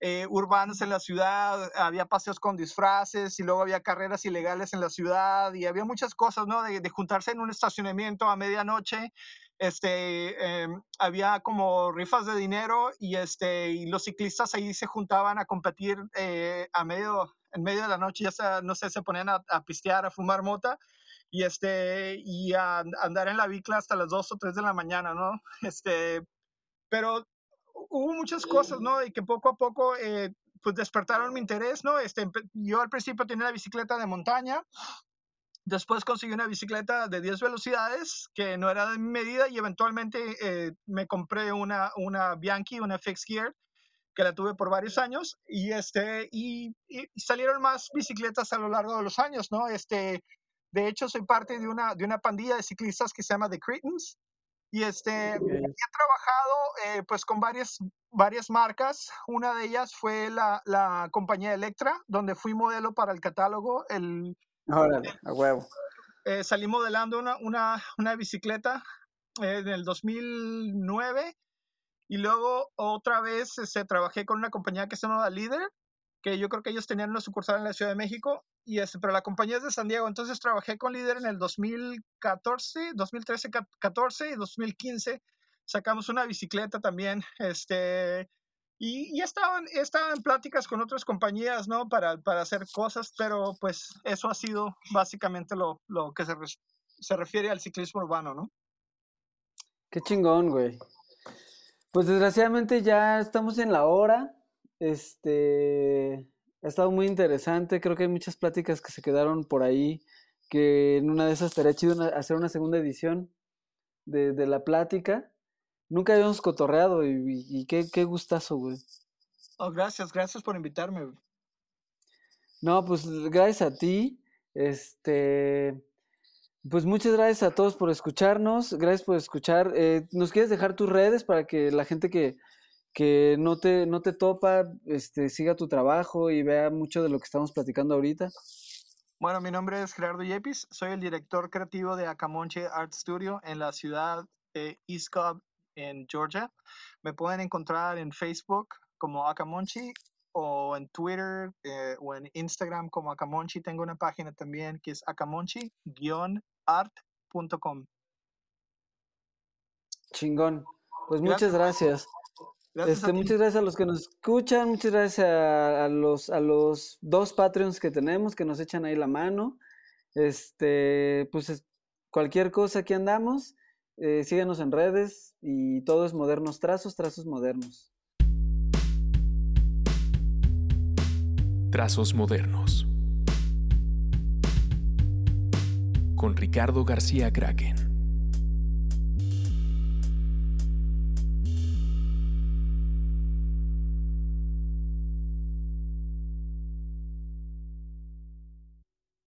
eh, urbanos en la ciudad, había paseos con disfraces y luego había carreras ilegales en la ciudad y había muchas cosas, ¿no? De juntarse en un estacionamiento a medianoche este, eh, había como rifas de dinero y, este, y los ciclistas ahí se juntaban a competir eh, a medio, en medio de la noche, ya sea, no sé, se ponían a, a, pistear, a fumar mota y, este, y a, a andar en la bicla hasta las 2 o 3 de la mañana, ¿no? [LAUGHS] Este, pero hubo muchas cosas, ¿no? Y que poco a poco, eh, pues despertaron mi interés, ¿no? Este, yo al principio tenía la bicicleta de montaña, Después conseguí una bicicleta de 10 velocidades que no era de mi medida y eventualmente eh, me compré una, una Bianchi, una Fixed Gear, que la tuve por varios años y, este, y, y, salieron más bicicletas a lo largo de los años, ¿no? Este, de hecho, soy parte de una, de una pandilla de ciclistas que se llama The Cretans Y este, he trabajado eh, pues con varias, varias marcas. Una de ellas fue la, la compañía Electra, donde fui modelo para el catálogo. El, Órale, a huevo. Eh, salí modelando una, una, una bicicleta eh, en el 2009 y luego otra vez este, trabajé con una compañía que se llama Líder, que yo creo que ellos tenían una sucursal en la Ciudad de México, y este, pero la compañía es de San Diego. Entonces trabajé con Líder en el 2014, 2013, 14 y 2015. Sacamos una bicicleta también, este, y, y estaban, estaban en pláticas con otras compañías, ¿no? Para, para hacer cosas, pero pues eso ha sido básicamente lo, lo que se, se refiere al ciclismo urbano, ¿no? Qué chingón, güey. Pues desgraciadamente ya estamos en la hora. Este ha estado muy interesante. Creo que hay muchas pláticas que se quedaron por ahí. Que en una de esas estaría chido hacer una segunda edición de, de la plática. Nunca habíamos cotorreado y, qué, qué, gustazo, güey. Oh, gracias, gracias por invitarme. Güey. No, pues gracias a ti. Este, pues muchas gracias a todos por escucharnos. Gracias por escuchar. Eh, ¿Nos quieres dejar tus redes para que la gente que, que no, te, no te topa este, siga tu trabajo y vea mucho de lo que estamos platicando ahorita? Bueno, mi nombre es Gerardo Yepis. Soy el director creativo de Acamonche Art Studio en la ciudad de East Cobb, en Georgia. Me pueden encontrar en Facebook como Akamonchi o en Twitter eh, o en Instagram como Akamonchi. Tengo una página también que es akamonchi-art.com. Chingón. Pues muchas gracias. este, muchas gracias a los que nos escuchan, muchas gracias a, los, a los dos Patreons que tenemos que nos echan ahí la mano. Este, pues cualquier cosa aquí andamos. Eh, síguenos en redes y todo es modernos trazos, trazos modernos. Trazos modernos. Con Ricardo García Kraken.